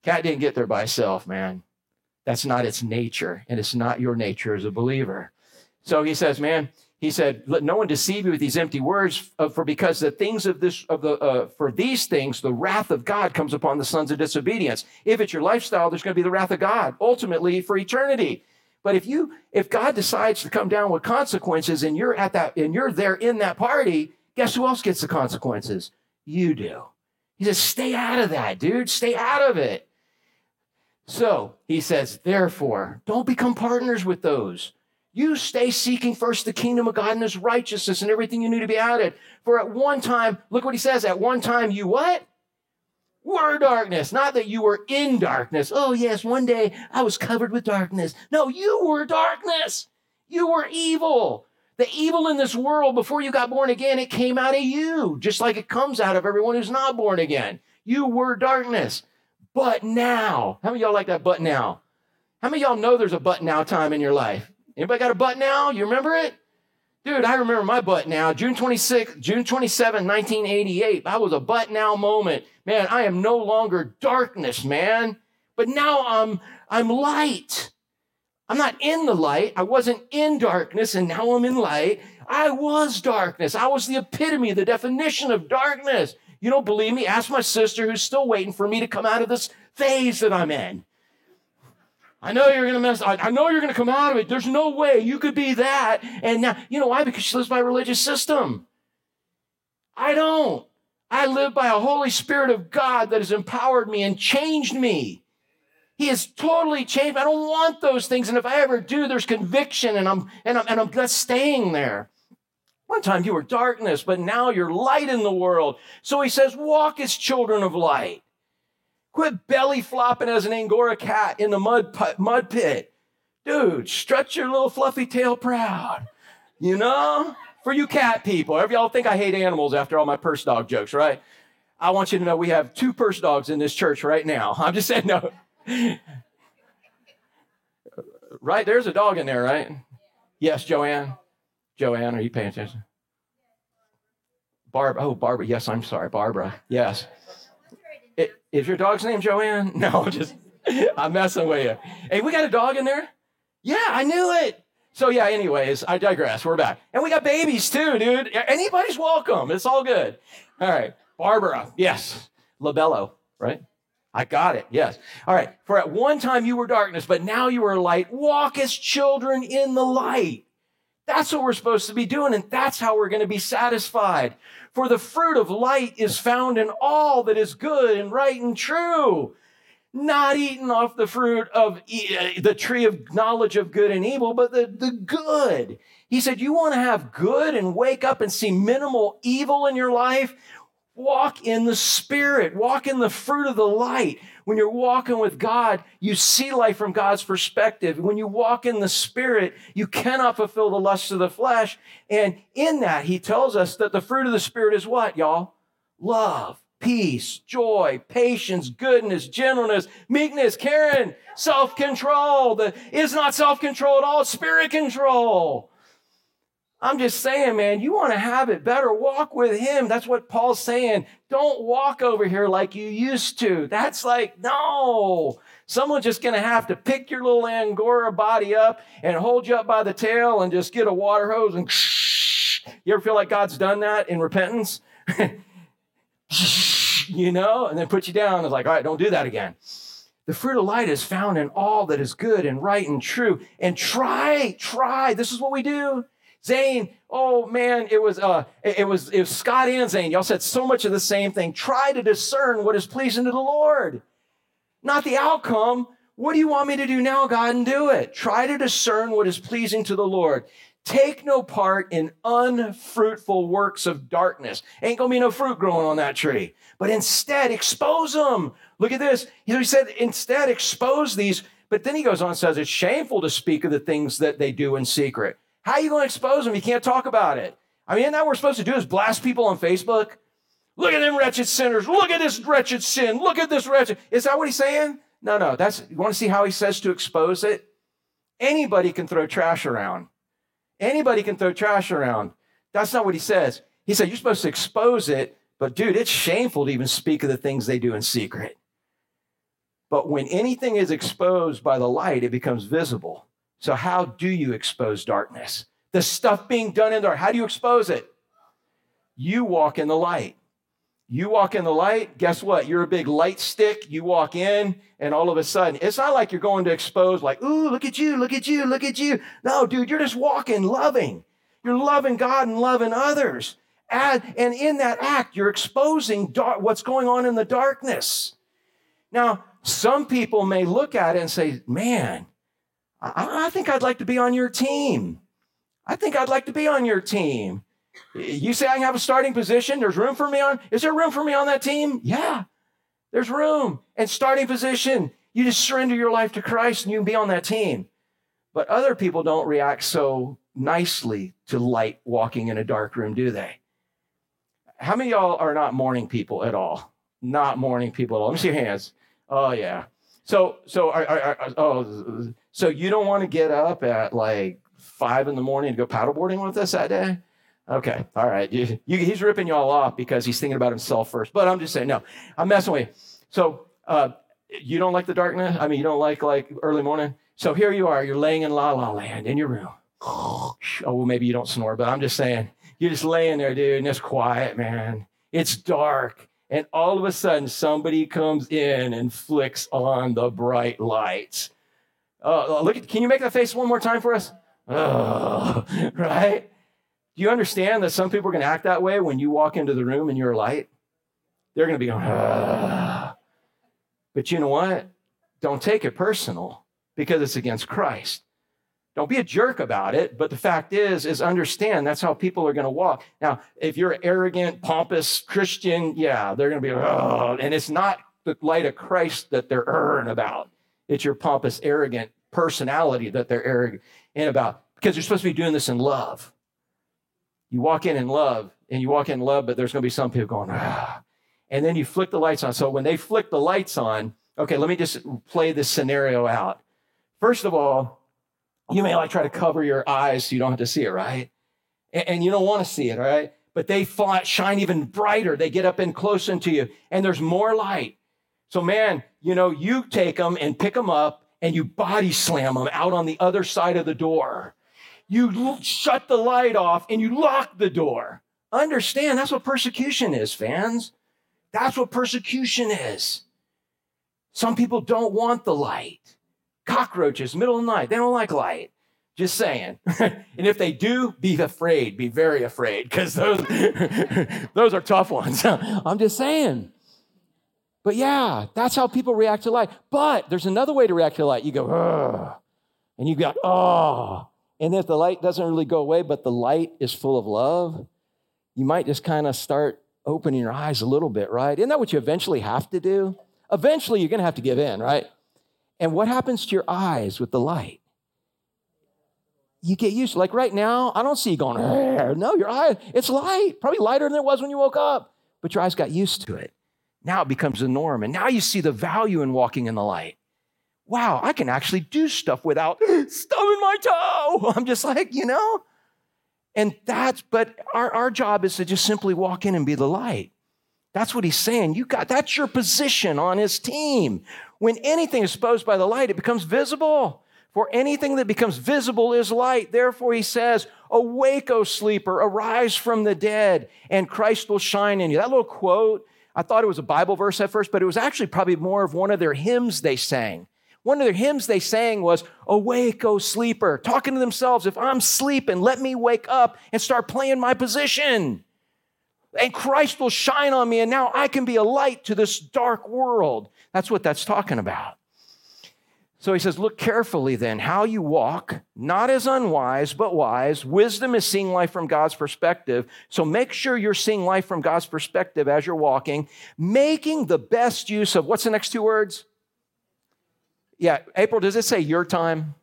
Cat didn't get there by itself, man. That's not its nature, and it's not your nature as a believer. So he says, man, he said, "Let no one deceive you with these empty words, for because the things of this of the uh, for these things the wrath of God comes upon the sons of disobedience. If it's your lifestyle, there's going to be the wrath of God ultimately for eternity. But if you if God decides to come down with consequences, and you're at that and you're there in that party, guess who else gets the consequences? You do. He says, stay out of that, dude. Stay out of it. So he says, therefore, don't become partners with those you stay seeking first the kingdom of God and his righteousness and everything you need to be added. For at one time, look what he says, at one time you what? Were darkness. Not that you were in darkness. Oh, yes, one day I was covered with darkness. No, you were darkness. You were evil. The evil in this world before you got born again, it came out of you, just like it comes out of everyone who's not born again. You were darkness. But now, how many y'all like that but now? How many y'all know there's a but now time in your life? Anybody got a butt now? You remember it? Dude, I remember my butt now. June 26, June 27, 1988. That was a butt now moment. Man, I am no longer darkness, man. But now I'm I'm light. I'm not in the light. I wasn't in darkness, and now I'm in light. I was darkness. I was the epitome, the definition of darkness. You don't believe me? Ask my sister who's still waiting for me to come out of this phase that I'm in. I know you're to mess. I, I know you're to come out of it. There's no way you could be that. And now, you know why? Because she lives by a religious system. I don't. I live by a Holy Spirit of God that has empowered me and changed me. He has totally changed. I don't want those things. And if I ever do, there's conviction and I'm and I'm and I'm not staying there. One time you were darkness, but now you're light in the world. So he says, walk as children of light. Quit belly flopping as an Angora cat in the mud, pit, mud pit. Dude, stretch your little fluffy tail proud. You know? For you cat people, every y'all think I hate animals after all my purse dog jokes, right? I want you to know we have two purse dogs in this church right now. [laughs] I'm just saying, no. right? There's a dog in there, right? Yes, Joanne. Joanne, are you paying attention? Barbara. Oh, Barbara. Yes, I'm sorry. Barbara. Yes. Is your dog's name Joanne? [laughs] No, just I'm messing with you. Hey, we got a dog in there? Yeah, I knew it. So yeah, anyways, I digress. We're back. And we got babies too, dude. Anybody's welcome. It's all good. All right. Barbara. Yes. Labello, right? I got it. Yes. All right. For at one time you were darkness, but now you are light. Walk as children in the light. That's what we're supposed to be doing, and that's how we're going to be satisfied. For the fruit of light is found in all that is good and right and true. Not eating off the fruit of uh, the tree of knowledge of good and evil, but the, the good. He said, You want to have good and wake up and see minimal evil in your life? Walk in the Spirit, walk in the fruit of the light. When you're walking with God, you see life from God's perspective. When you walk in the Spirit, you cannot fulfill the lusts of the flesh. And in that, He tells us that the fruit of the Spirit is what, y'all? Love, peace, joy, patience, goodness, gentleness, meekness, caring, self control. The is not self control at all, spirit control. I'm just saying, man, you want to have it better, walk with him. That's what Paul's saying. Don't walk over here like you used to. That's like, no. Someone's just going to have to pick your little Angora body up and hold you up by the tail and just get a water hose and you ever feel like God's done that in repentance? [laughs] you know, and then put you down. It's like, all right, don't do that again. The fruit of light is found in all that is good and right and true. And try, try. This is what we do. Zane, oh man, it was uh it was it was Scott and Zane. Y'all said so much of the same thing. Try to discern what is pleasing to the Lord. Not the outcome. What do you want me to do now, God, and do it? Try to discern what is pleasing to the Lord. Take no part in unfruitful works of darkness. Ain't gonna be no fruit growing on that tree. But instead, expose them. Look at this. He said, instead, expose these. But then he goes on and says, it's shameful to speak of the things that they do in secret. How are you going to expose them? You can't talk about it. I mean, isn't that what we're supposed to do is blast people on Facebook? Look at them wretched sinners. Look at this wretched sin. Look at this wretched. Is that what he's saying? No, no. That's you want to see how he says to expose it? Anybody can throw trash around. Anybody can throw trash around. That's not what he says. He said you're supposed to expose it, but dude, it's shameful to even speak of the things they do in secret. But when anything is exposed by the light, it becomes visible. So, how do you expose darkness? The stuff being done in there, how do you expose it? You walk in the light. You walk in the light, guess what? You're a big light stick. You walk in, and all of a sudden, it's not like you're going to expose, like, ooh, look at you, look at you, look at you. No, dude, you're just walking, loving. You're loving God and loving others. And, and in that act, you're exposing dark, what's going on in the darkness. Now, some people may look at it and say, man, I, I think I'd like to be on your team. I think I'd like to be on your team. You say I have a starting position. There's room for me on. Is there room for me on that team? Yeah, there's room. And starting position, you just surrender your life to Christ and you can be on that team. But other people don't react so nicely to light walking in a dark room, do they? How many y'all are not morning people at all? Not morning people at all. Let me see your hands. Oh yeah. So so oh so you don't want to get up at like five in the morning to go paddleboarding with us that day? Okay, all right. You, you, he's ripping you all off because he's thinking about himself first. But I'm just saying, no, I'm messing with you. So uh, you don't like the darkness? I mean, you don't like like early morning? So here you are. You're laying in la la land in your room. Oh, well, maybe you don't snore, but I'm just saying, you're just laying there, dude, and it's quiet, man. It's dark. And all of a sudden, somebody comes in and flicks on the bright lights. Uh, look, at, can you make that face one more time for us? [laughs] Right? Do you understand that some people are going to act that way when you walk into the room and you're a light? They're going to be going. But you know what? Don't take it personal because it's against Christ. Don't be a jerk about it, but the fact is, is understand that's how people are going to walk. Now, if you're arrogant, pompous Christian, yeah, they're going to be, and it's not the light of Christ that they're erring about. It's your pompous, arrogant personality that they're arrogant about because you're supposed to be doing this in love. You walk in in love and you walk in love, but there's going to be some people going. And then you flick the lights on. So when they flick the lights on, okay, let me just play this scenario out. First of all, you may like try to cover your eyes so you don't have to see it, right? And, and you don't want to see it, right? But they fly, shine even brighter. They get up in close into you, and there's more light. So, man, you know, you take them and pick them up and you body slam them out on the other side of the door. You shut the light off and you lock the door. Understand, that's what persecution is, fans. That's what persecution is. Some people don't want the light. Cockroaches, middle of the night, they don't like light. Just saying. [laughs] and if they do, be afraid, be very afraid, because those, [laughs] those are tough ones. [laughs] I'm just saying. But yeah, that's how people react to light. But there's another way to react to light. You go, Ugh. and you go, oh. And if the light doesn't really go away, but the light is full of love, you might just kind of start opening your eyes a little bit, right? Isn't that what you eventually have to do? Eventually, you're going to have to give in, right? And what happens to your eyes with the light? You get used to like right now, I don't see you going, no, your eye, it's light, probably lighter than it was when you woke up, but your eyes got used to it. Now it becomes the norm. And now you see the value in walking in the light. Wow, I can actually do stuff without [gasps] stubbing my toe. [laughs] I'm just like, you know? And that's, but our, our job is to just simply walk in and be the light. That's what he's saying. You got, that's your position on his team. When anything is exposed by the light, it becomes visible. For anything that becomes visible is light. Therefore, he says, Awake, O sleeper, arise from the dead, and Christ will shine in you. That little quote I thought it was a Bible verse at first, but it was actually probably more of one of their hymns they sang. One of their hymns they sang was, Awake, O sleeper, talking to themselves, if I'm sleeping, let me wake up and start playing my position. And Christ will shine on me, and now I can be a light to this dark world. That's what that's talking about. So he says, Look carefully then how you walk, not as unwise, but wise. Wisdom is seeing life from God's perspective. So make sure you're seeing life from God's perspective as you're walking, making the best use of what's the next two words? Yeah, April, does it say your time?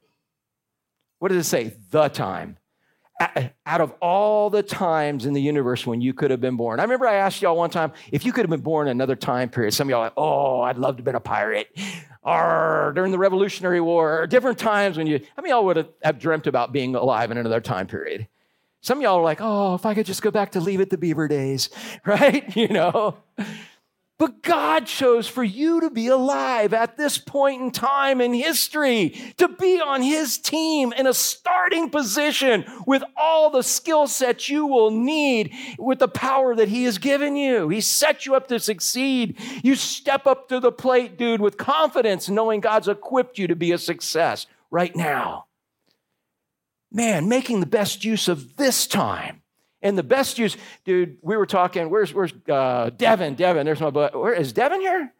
What does it say? The time. Out of all the times in the universe when you could have been born. I remember I asked y'all one time if you could have been born in another time period. Some of y'all like, oh, I'd love to have been a pirate or during the Revolutionary War, or different times when you, I mean, y'all would have, have dreamt about being alive in another time period. Some of y'all are like, oh, if I could just go back to Leave It to Beaver days, [laughs] right? You know? But God chose for you to be alive at this point in time in history, to be on His team in a starting position with all the skill sets you will need with the power that He has given you. He set you up to succeed. You step up to the plate, dude, with confidence, knowing God's equipped you to be a success right now. Man, making the best use of this time and the best use, dude, we were talking, where's, where's uh, Devin? Devin, there's my butt. Where is Devin here?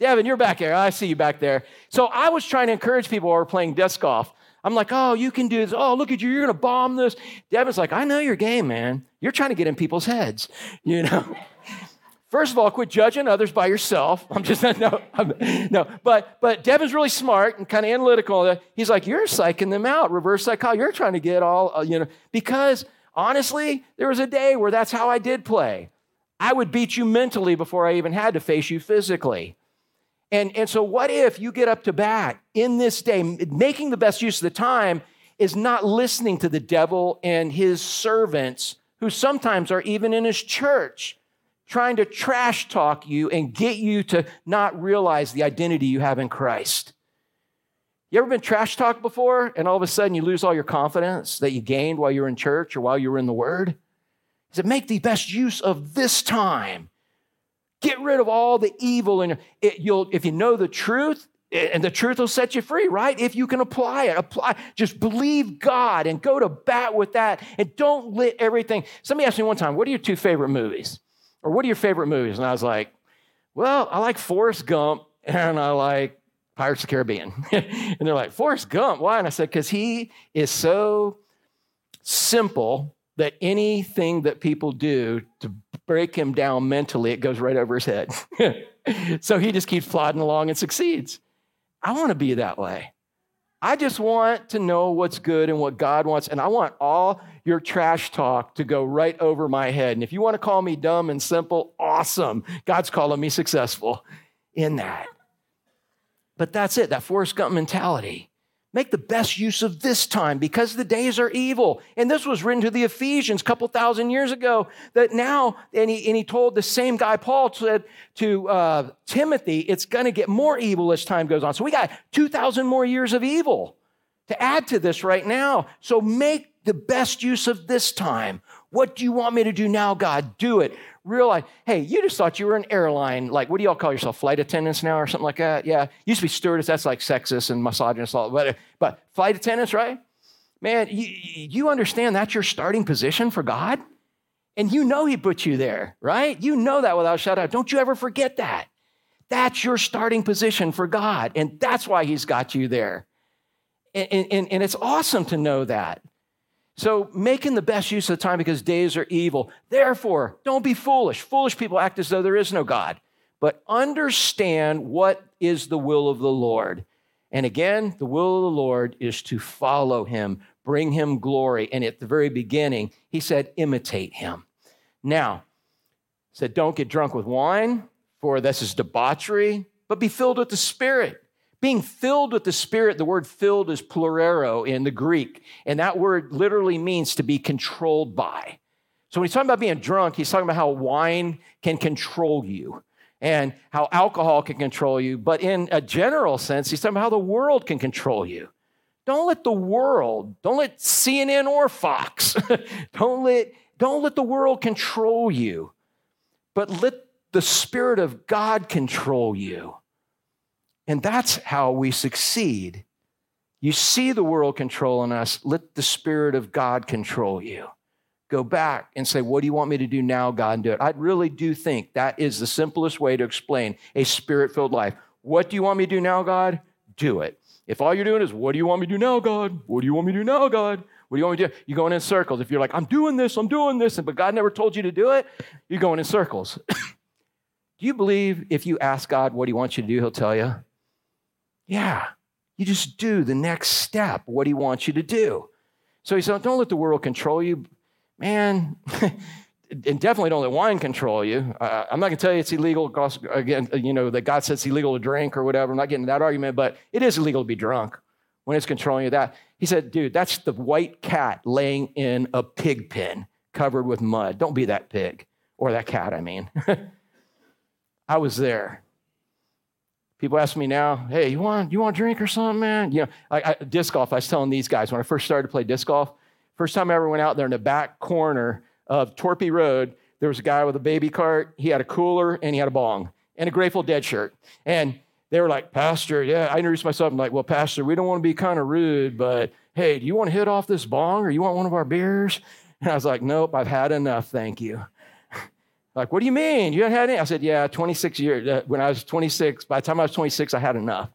Devin, you're back there. I see you back there. So I was trying to encourage people who are playing disc golf. I'm like, oh, you can do this. Oh, look at you. You're going to bomb this. Devin's like, I know your game, man. You're trying to get in people's heads, [laughs] you know? First of all, quit judging others by yourself. I'm just [laughs] no, I'm, no. But but Devin's really smart and kind of analytical. He's like, you're psyching them out, reverse psychology. You're trying to get all uh, you know because Honestly, there was a day where that's how I did play. I would beat you mentally before I even had to face you physically. And, and so, what if you get up to bat in this day, making the best use of the time is not listening to the devil and his servants, who sometimes are even in his church, trying to trash talk you and get you to not realize the identity you have in Christ? You ever been trash talked before and all of a sudden you lose all your confidence that you gained while you were in church or while you were in the Word? He said, make the best use of this time. Get rid of all the evil and you'll if you know the truth, and the truth will set you free, right? If you can apply it, apply, just believe God and go to bat with that and don't let everything. Somebody asked me one time, what are your two favorite movies? Or what are your favorite movies? And I was like, well, I like Forrest Gump and I like Pirates of the Caribbean. [laughs] and they're like, Forrest Gump, why? And I said, because he is so simple that anything that people do to break him down mentally, it goes right over his head. [laughs] so he just keeps plodding along and succeeds. I want to be that way. I just want to know what's good and what God wants. And I want all your trash talk to go right over my head. And if you want to call me dumb and simple, awesome. God's calling me successful in that. But that's it, that Forrest Gump mentality. Make the best use of this time because the days are evil. And this was written to the Ephesians a couple thousand years ago. That now, and he, and he told the same guy, Paul said to uh, Timothy, it's going to get more evil as time goes on. So we got 2,000 more years of evil to add to this right now. So make the best use of this time. What do you want me to do now, God? Do it realize, hey, you just thought you were an airline, like, what do y'all call yourself, flight attendants now or something like that? Yeah, used to be stewardess, that's like sexist and misogynist, but, but flight attendants, right? Man, you, you understand that's your starting position for God? And you know He put you there, right? You know that without a shadow. Don't you ever forget that. That's your starting position for God, and that's why He's got you there. And, and, and it's awesome to know that. So, making the best use of the time because days are evil. Therefore, don't be foolish. Foolish people act as though there is no God, but understand what is the will of the Lord. And again, the will of the Lord is to follow him, bring him glory. And at the very beginning, he said, imitate him. Now, said, don't get drunk with wine, for this is debauchery, but be filled with the Spirit being filled with the Spirit, the word filled is pleroo in the Greek, and that word literally means to be controlled by. So when he's talking about being drunk, he's talking about how wine can control you and how alcohol can control you. But in a general sense, he's talking about how the world can control you. Don't let the world, don't let CNN or Fox, [laughs] don't let, don't let the world control you, but let the Spirit of God control you. And that's how we succeed. You see the world controlling us, let the Spirit of God control you. Go back and say, What do you want me to do now, God? And do it. I really do think that is the simplest way to explain a spirit filled life. What do you want me to do now, God? Do it. If all you're doing is, What do you want me to do now, God? What do you want me to do now, God? What do you want me to do? You're going in circles. If you're like, I'm doing this, I'm doing this, but God never told you to do it, you're going in circles. [coughs] do you believe if you ask God what He wants you to do, He'll tell you? Yeah. You just do the next step, what He wants you to do. So He said, Don't let the world control you. Man, [laughs] and definitely don't let wine control you. Uh, I'm not going to tell you it's illegal, again, you know, that God says it's illegal to drink or whatever. I'm not getting that argument, but it is illegal to be drunk when it's controlling you. That He said, dude, that's the white cat laying in a pig pen covered with mud. Don't be that pig, or that cat, I mean. [laughs] I was there. People ask me now, hey, you want, you want a drink or something, man? You know, I, I, disc golf, I was telling these guys when I first started to play disc golf, first time I ever went out there in the back corner of Torpy Road, there was a guy with a baby cart. He had a cooler and he had a bong and a Grateful Dead shirt. And they were like, Pastor, yeah, I introduced myself. I'm like, well, Pastor, we don't want to be kind of rude, but hey, do you want to hit off this bong or you want one of our beers? And I was like, nope, I've had enough, thank you. Like, what do you mean? You haven't had any? I said, yeah, 26 years. Uh, when I was 26, by the time I was 26, I had enough.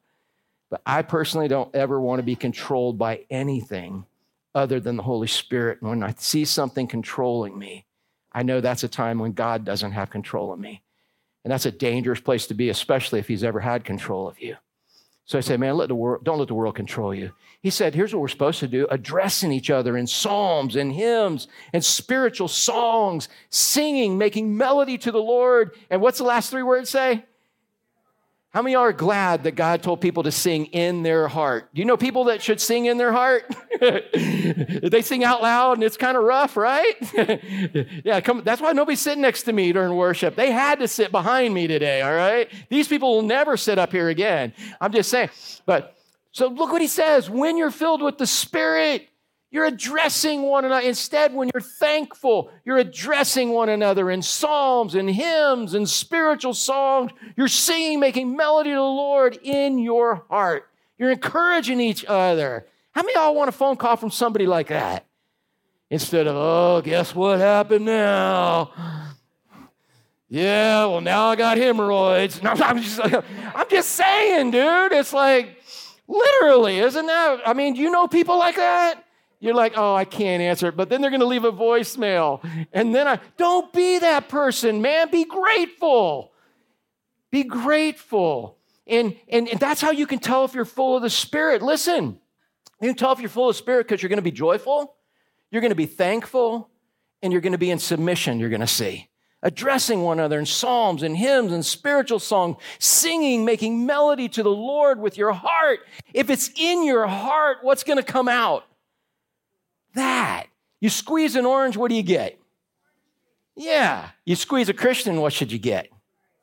But I personally don't ever want to be controlled by anything other than the Holy Spirit. And when I see something controlling me, I know that's a time when God doesn't have control of me. And that's a dangerous place to be, especially if He's ever had control of you. So I say, man, let the world, don't let the world control you. He said, here's what we're supposed to do addressing each other in psalms and hymns and spiritual songs, singing, making melody to the Lord. And what's the last three words say? How many are glad that God told people to sing in their heart? Do you know people that should sing in their heart? [laughs] they sing out loud and it's kind of rough, right? [laughs] yeah, come, that's why nobody's sitting next to me during worship. They had to sit behind me today, all right? These people will never sit up here again. I'm just saying. But so look what he says when you're filled with the Spirit, you're addressing one another. Instead, when you're thankful, you're addressing one another in psalms and hymns and spiritual songs. You're singing, making melody to the Lord in your heart. You're encouraging each other. How many of y'all want a phone call from somebody like that? Instead of, oh, guess what happened now? Yeah, well, now I got hemorrhoids. [laughs] No, I'm, just, I'm just saying, dude. It's like, literally, isn't that? I mean, do you know people like that? You're like, oh, I can't answer it. But then they're going to leave a voicemail. And then I, don't be that person, man. Be grateful. Be grateful. And, and, and that's how you can tell if you're full of the Spirit. Listen, you can tell if you're full of Spirit because you're going to be joyful, you're going to be thankful, and you're going to be in submission, you're going to see. Addressing one another in psalms and hymns and spiritual song, singing, making melody to the Lord with your heart. If it's in your heart, what's going to come out? That. You squeeze an orange, what do you get? Yeah. You squeeze a Christian, what should you get?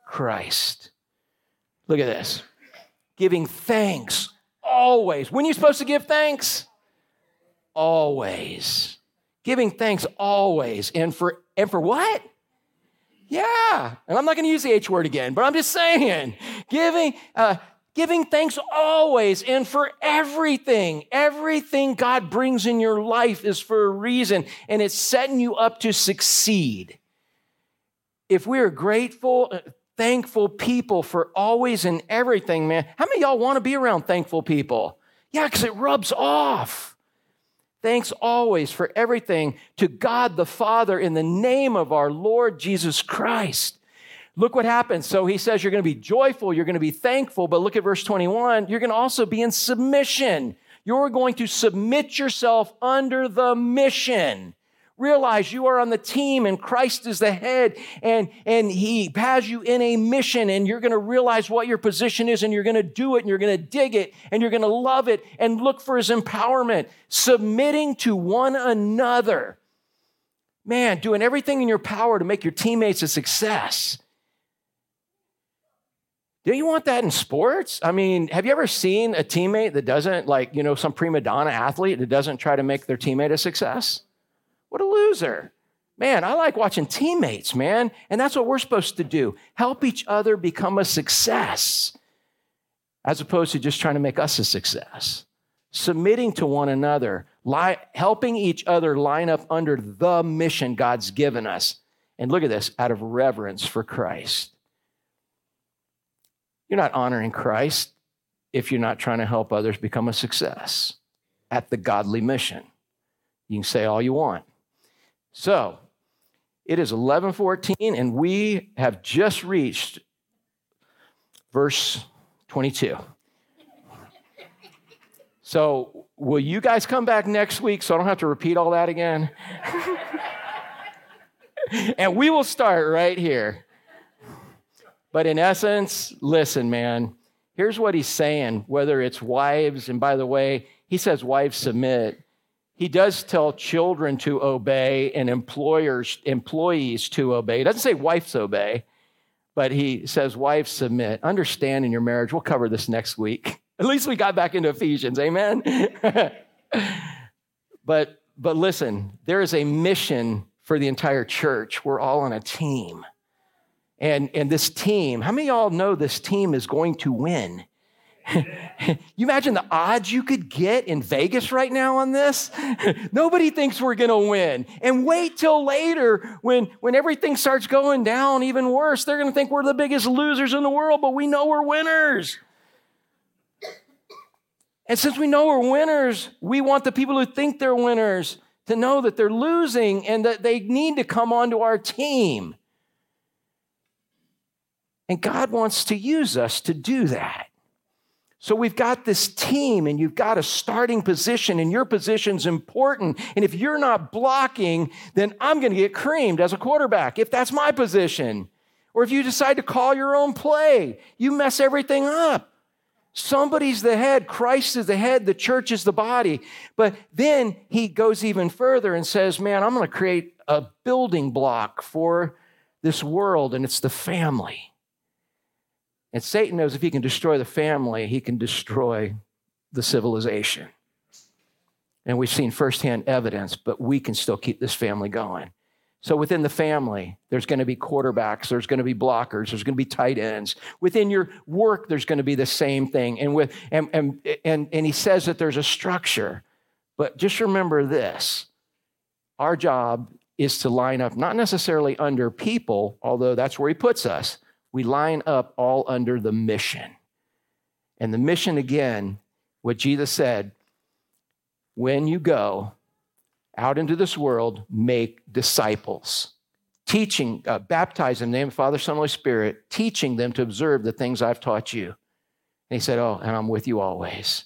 Christ. Look at this. Giving thanks always. When are you supposed to give thanks? Always. Giving thanks always. And for and for what? Yeah. And I'm not going to use the H word again, but I'm just saying, giving uh, Giving thanks always and for everything. Everything God brings in your life is for a reason, and it's setting you up to succeed. If we are grateful, uh, thankful people for always and everything, man, how many y'all want to be around thankful people? Yeah, because it rubs off. Thanks always for everything to God the Father in the name of our Lord Jesus Christ. Look what happens. So he says you're going to be joyful, you're going to be thankful, but look at verse 21. You're going to also be in submission. You're going to submit yourself under the mission. Realize you are on the team and Christ is the head and, and he has you in a mission and you're going to realize what your position is and you're going to do it and you're going to dig it and you're going to love it and look for his empowerment. Submitting to one another. Man, doing everything in your power to make your teammates a success. Do you want that in sports? I mean, have you ever seen a teammate that doesn't, like, you know, some prima donna athlete that doesn't try to make their teammate a success? What a loser. Man, I like watching teammates, man. And that's what we're supposed to do help each other become a success, as opposed to just trying to make us a success. Submitting to one another, li- helping each other line up under the mission God's given us. And look at this out of reverence for Christ. You're not honoring Christ if you're not trying to help others become a success at the godly mission. You can say all you want. So, it is 11:14 and we have just reached verse 22. So, will you guys come back next week so I don't have to repeat all that again? [laughs] and we will start right here. But in essence, listen, man, here's what he's saying, whether it's wives, and by the way, he says wives submit. He does tell children to obey and employers, employees to obey. He doesn't say wives obey, but he says wives submit. Understand in your marriage. We'll cover this next week. [laughs] At least we got back into Ephesians. Amen. [laughs] but but listen, there is a mission for the entire church. We're all on a team. And, and this team, how many of y'all know this team is going to win? [laughs] you imagine the odds you could get in Vegas right now on this? [laughs] Nobody thinks we're going to win. And wait till later when, when everything starts going down even worse. They're going to think we're the biggest losers in the world, but we know we're winners. And since we know we're winners, we want the people who think they're winners to know that they're losing and that they need to come onto our team. And God wants to use us to do that. So we've got this team, and you've got a starting position, and your position's important. And if you're not blocking, then I'm going to get creamed as a quarterback if that's my position. Or if you decide to call your own play, you mess everything up. Somebody's the head, Christ is the head, the church is the body. But then he goes even further and says, Man, I'm going to create a building block for this world, and it's the family. And Satan knows if he can destroy the family, he can destroy the civilization. And we've seen firsthand evidence, but we can still keep this family going. So within the family, there's going to be quarterbacks, there's going to be blockers, there's going to be tight ends. Within your work, there's going to be the same thing. And with and and and, and he says that there's a structure. But just remember this. Our job is to line up not necessarily under people, although that's where he puts us, we line up all under the mission. And the mission, again, what Jesus said when you go out into this world, make disciples, teaching, uh, baptize in the name of Father, Son, Holy Spirit, teaching them to observe the things I've taught you. And he said, Oh, and I'm with you always.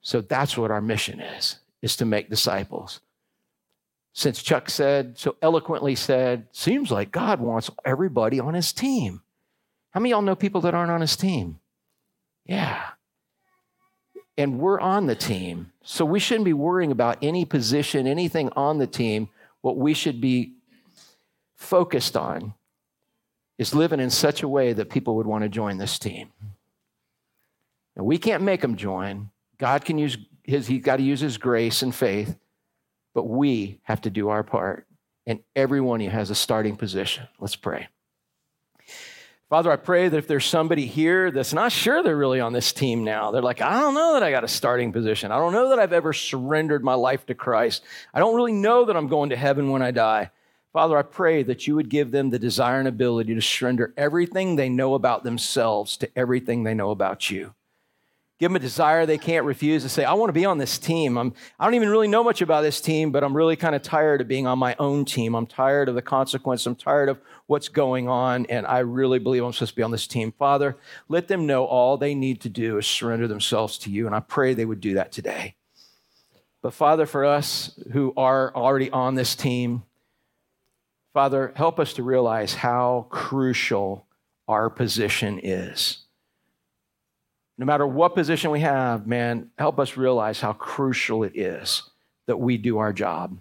So that's what our mission is, is to make disciples since Chuck said, so eloquently said, seems like God wants everybody on his team. How many y'all know people that aren't on his team? Yeah. And we're on the team. So we shouldn't be worrying about any position, anything on the team. What we should be focused on is living in such a way that people would want to join this team. And we can't make them join. God can use his, he's got to use his grace and faith. But we have to do our part. And everyone has a starting position. Let's pray. Father, I pray that if there's somebody here that's not sure they're really on this team now, they're like, I don't know that I got a starting position. I don't know that I've ever surrendered my life to Christ. I don't really know that I'm going to heaven when I die. Father, I pray that you would give them the desire and ability to surrender everything they know about themselves to everything they know about you. Give them a desire they can't refuse to say, I want to be on this team. I'm, I don't even really know much about this team, but I'm really kind of tired of being on my own team. I'm tired of the consequence. I'm tired of what's going on, and I really believe I'm supposed to be on this team. Father, let them know all they need to do is surrender themselves to you, and I pray they would do that today. But Father, for us who are already on this team, Father, help us to realize how crucial our position is no matter what position we have, man, help us realize how crucial it is that we do our job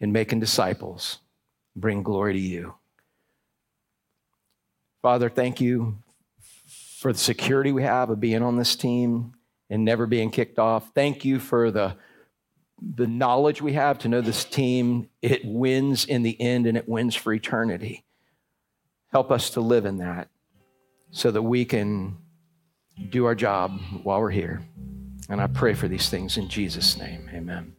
in making disciples, bring glory to you. Father, thank you for the security we have of being on this team and never being kicked off. Thank you for the the knowledge we have to know this team, it wins in the end and it wins for eternity. Help us to live in that so that we can do our job while we're here. And I pray for these things in Jesus' name. Amen.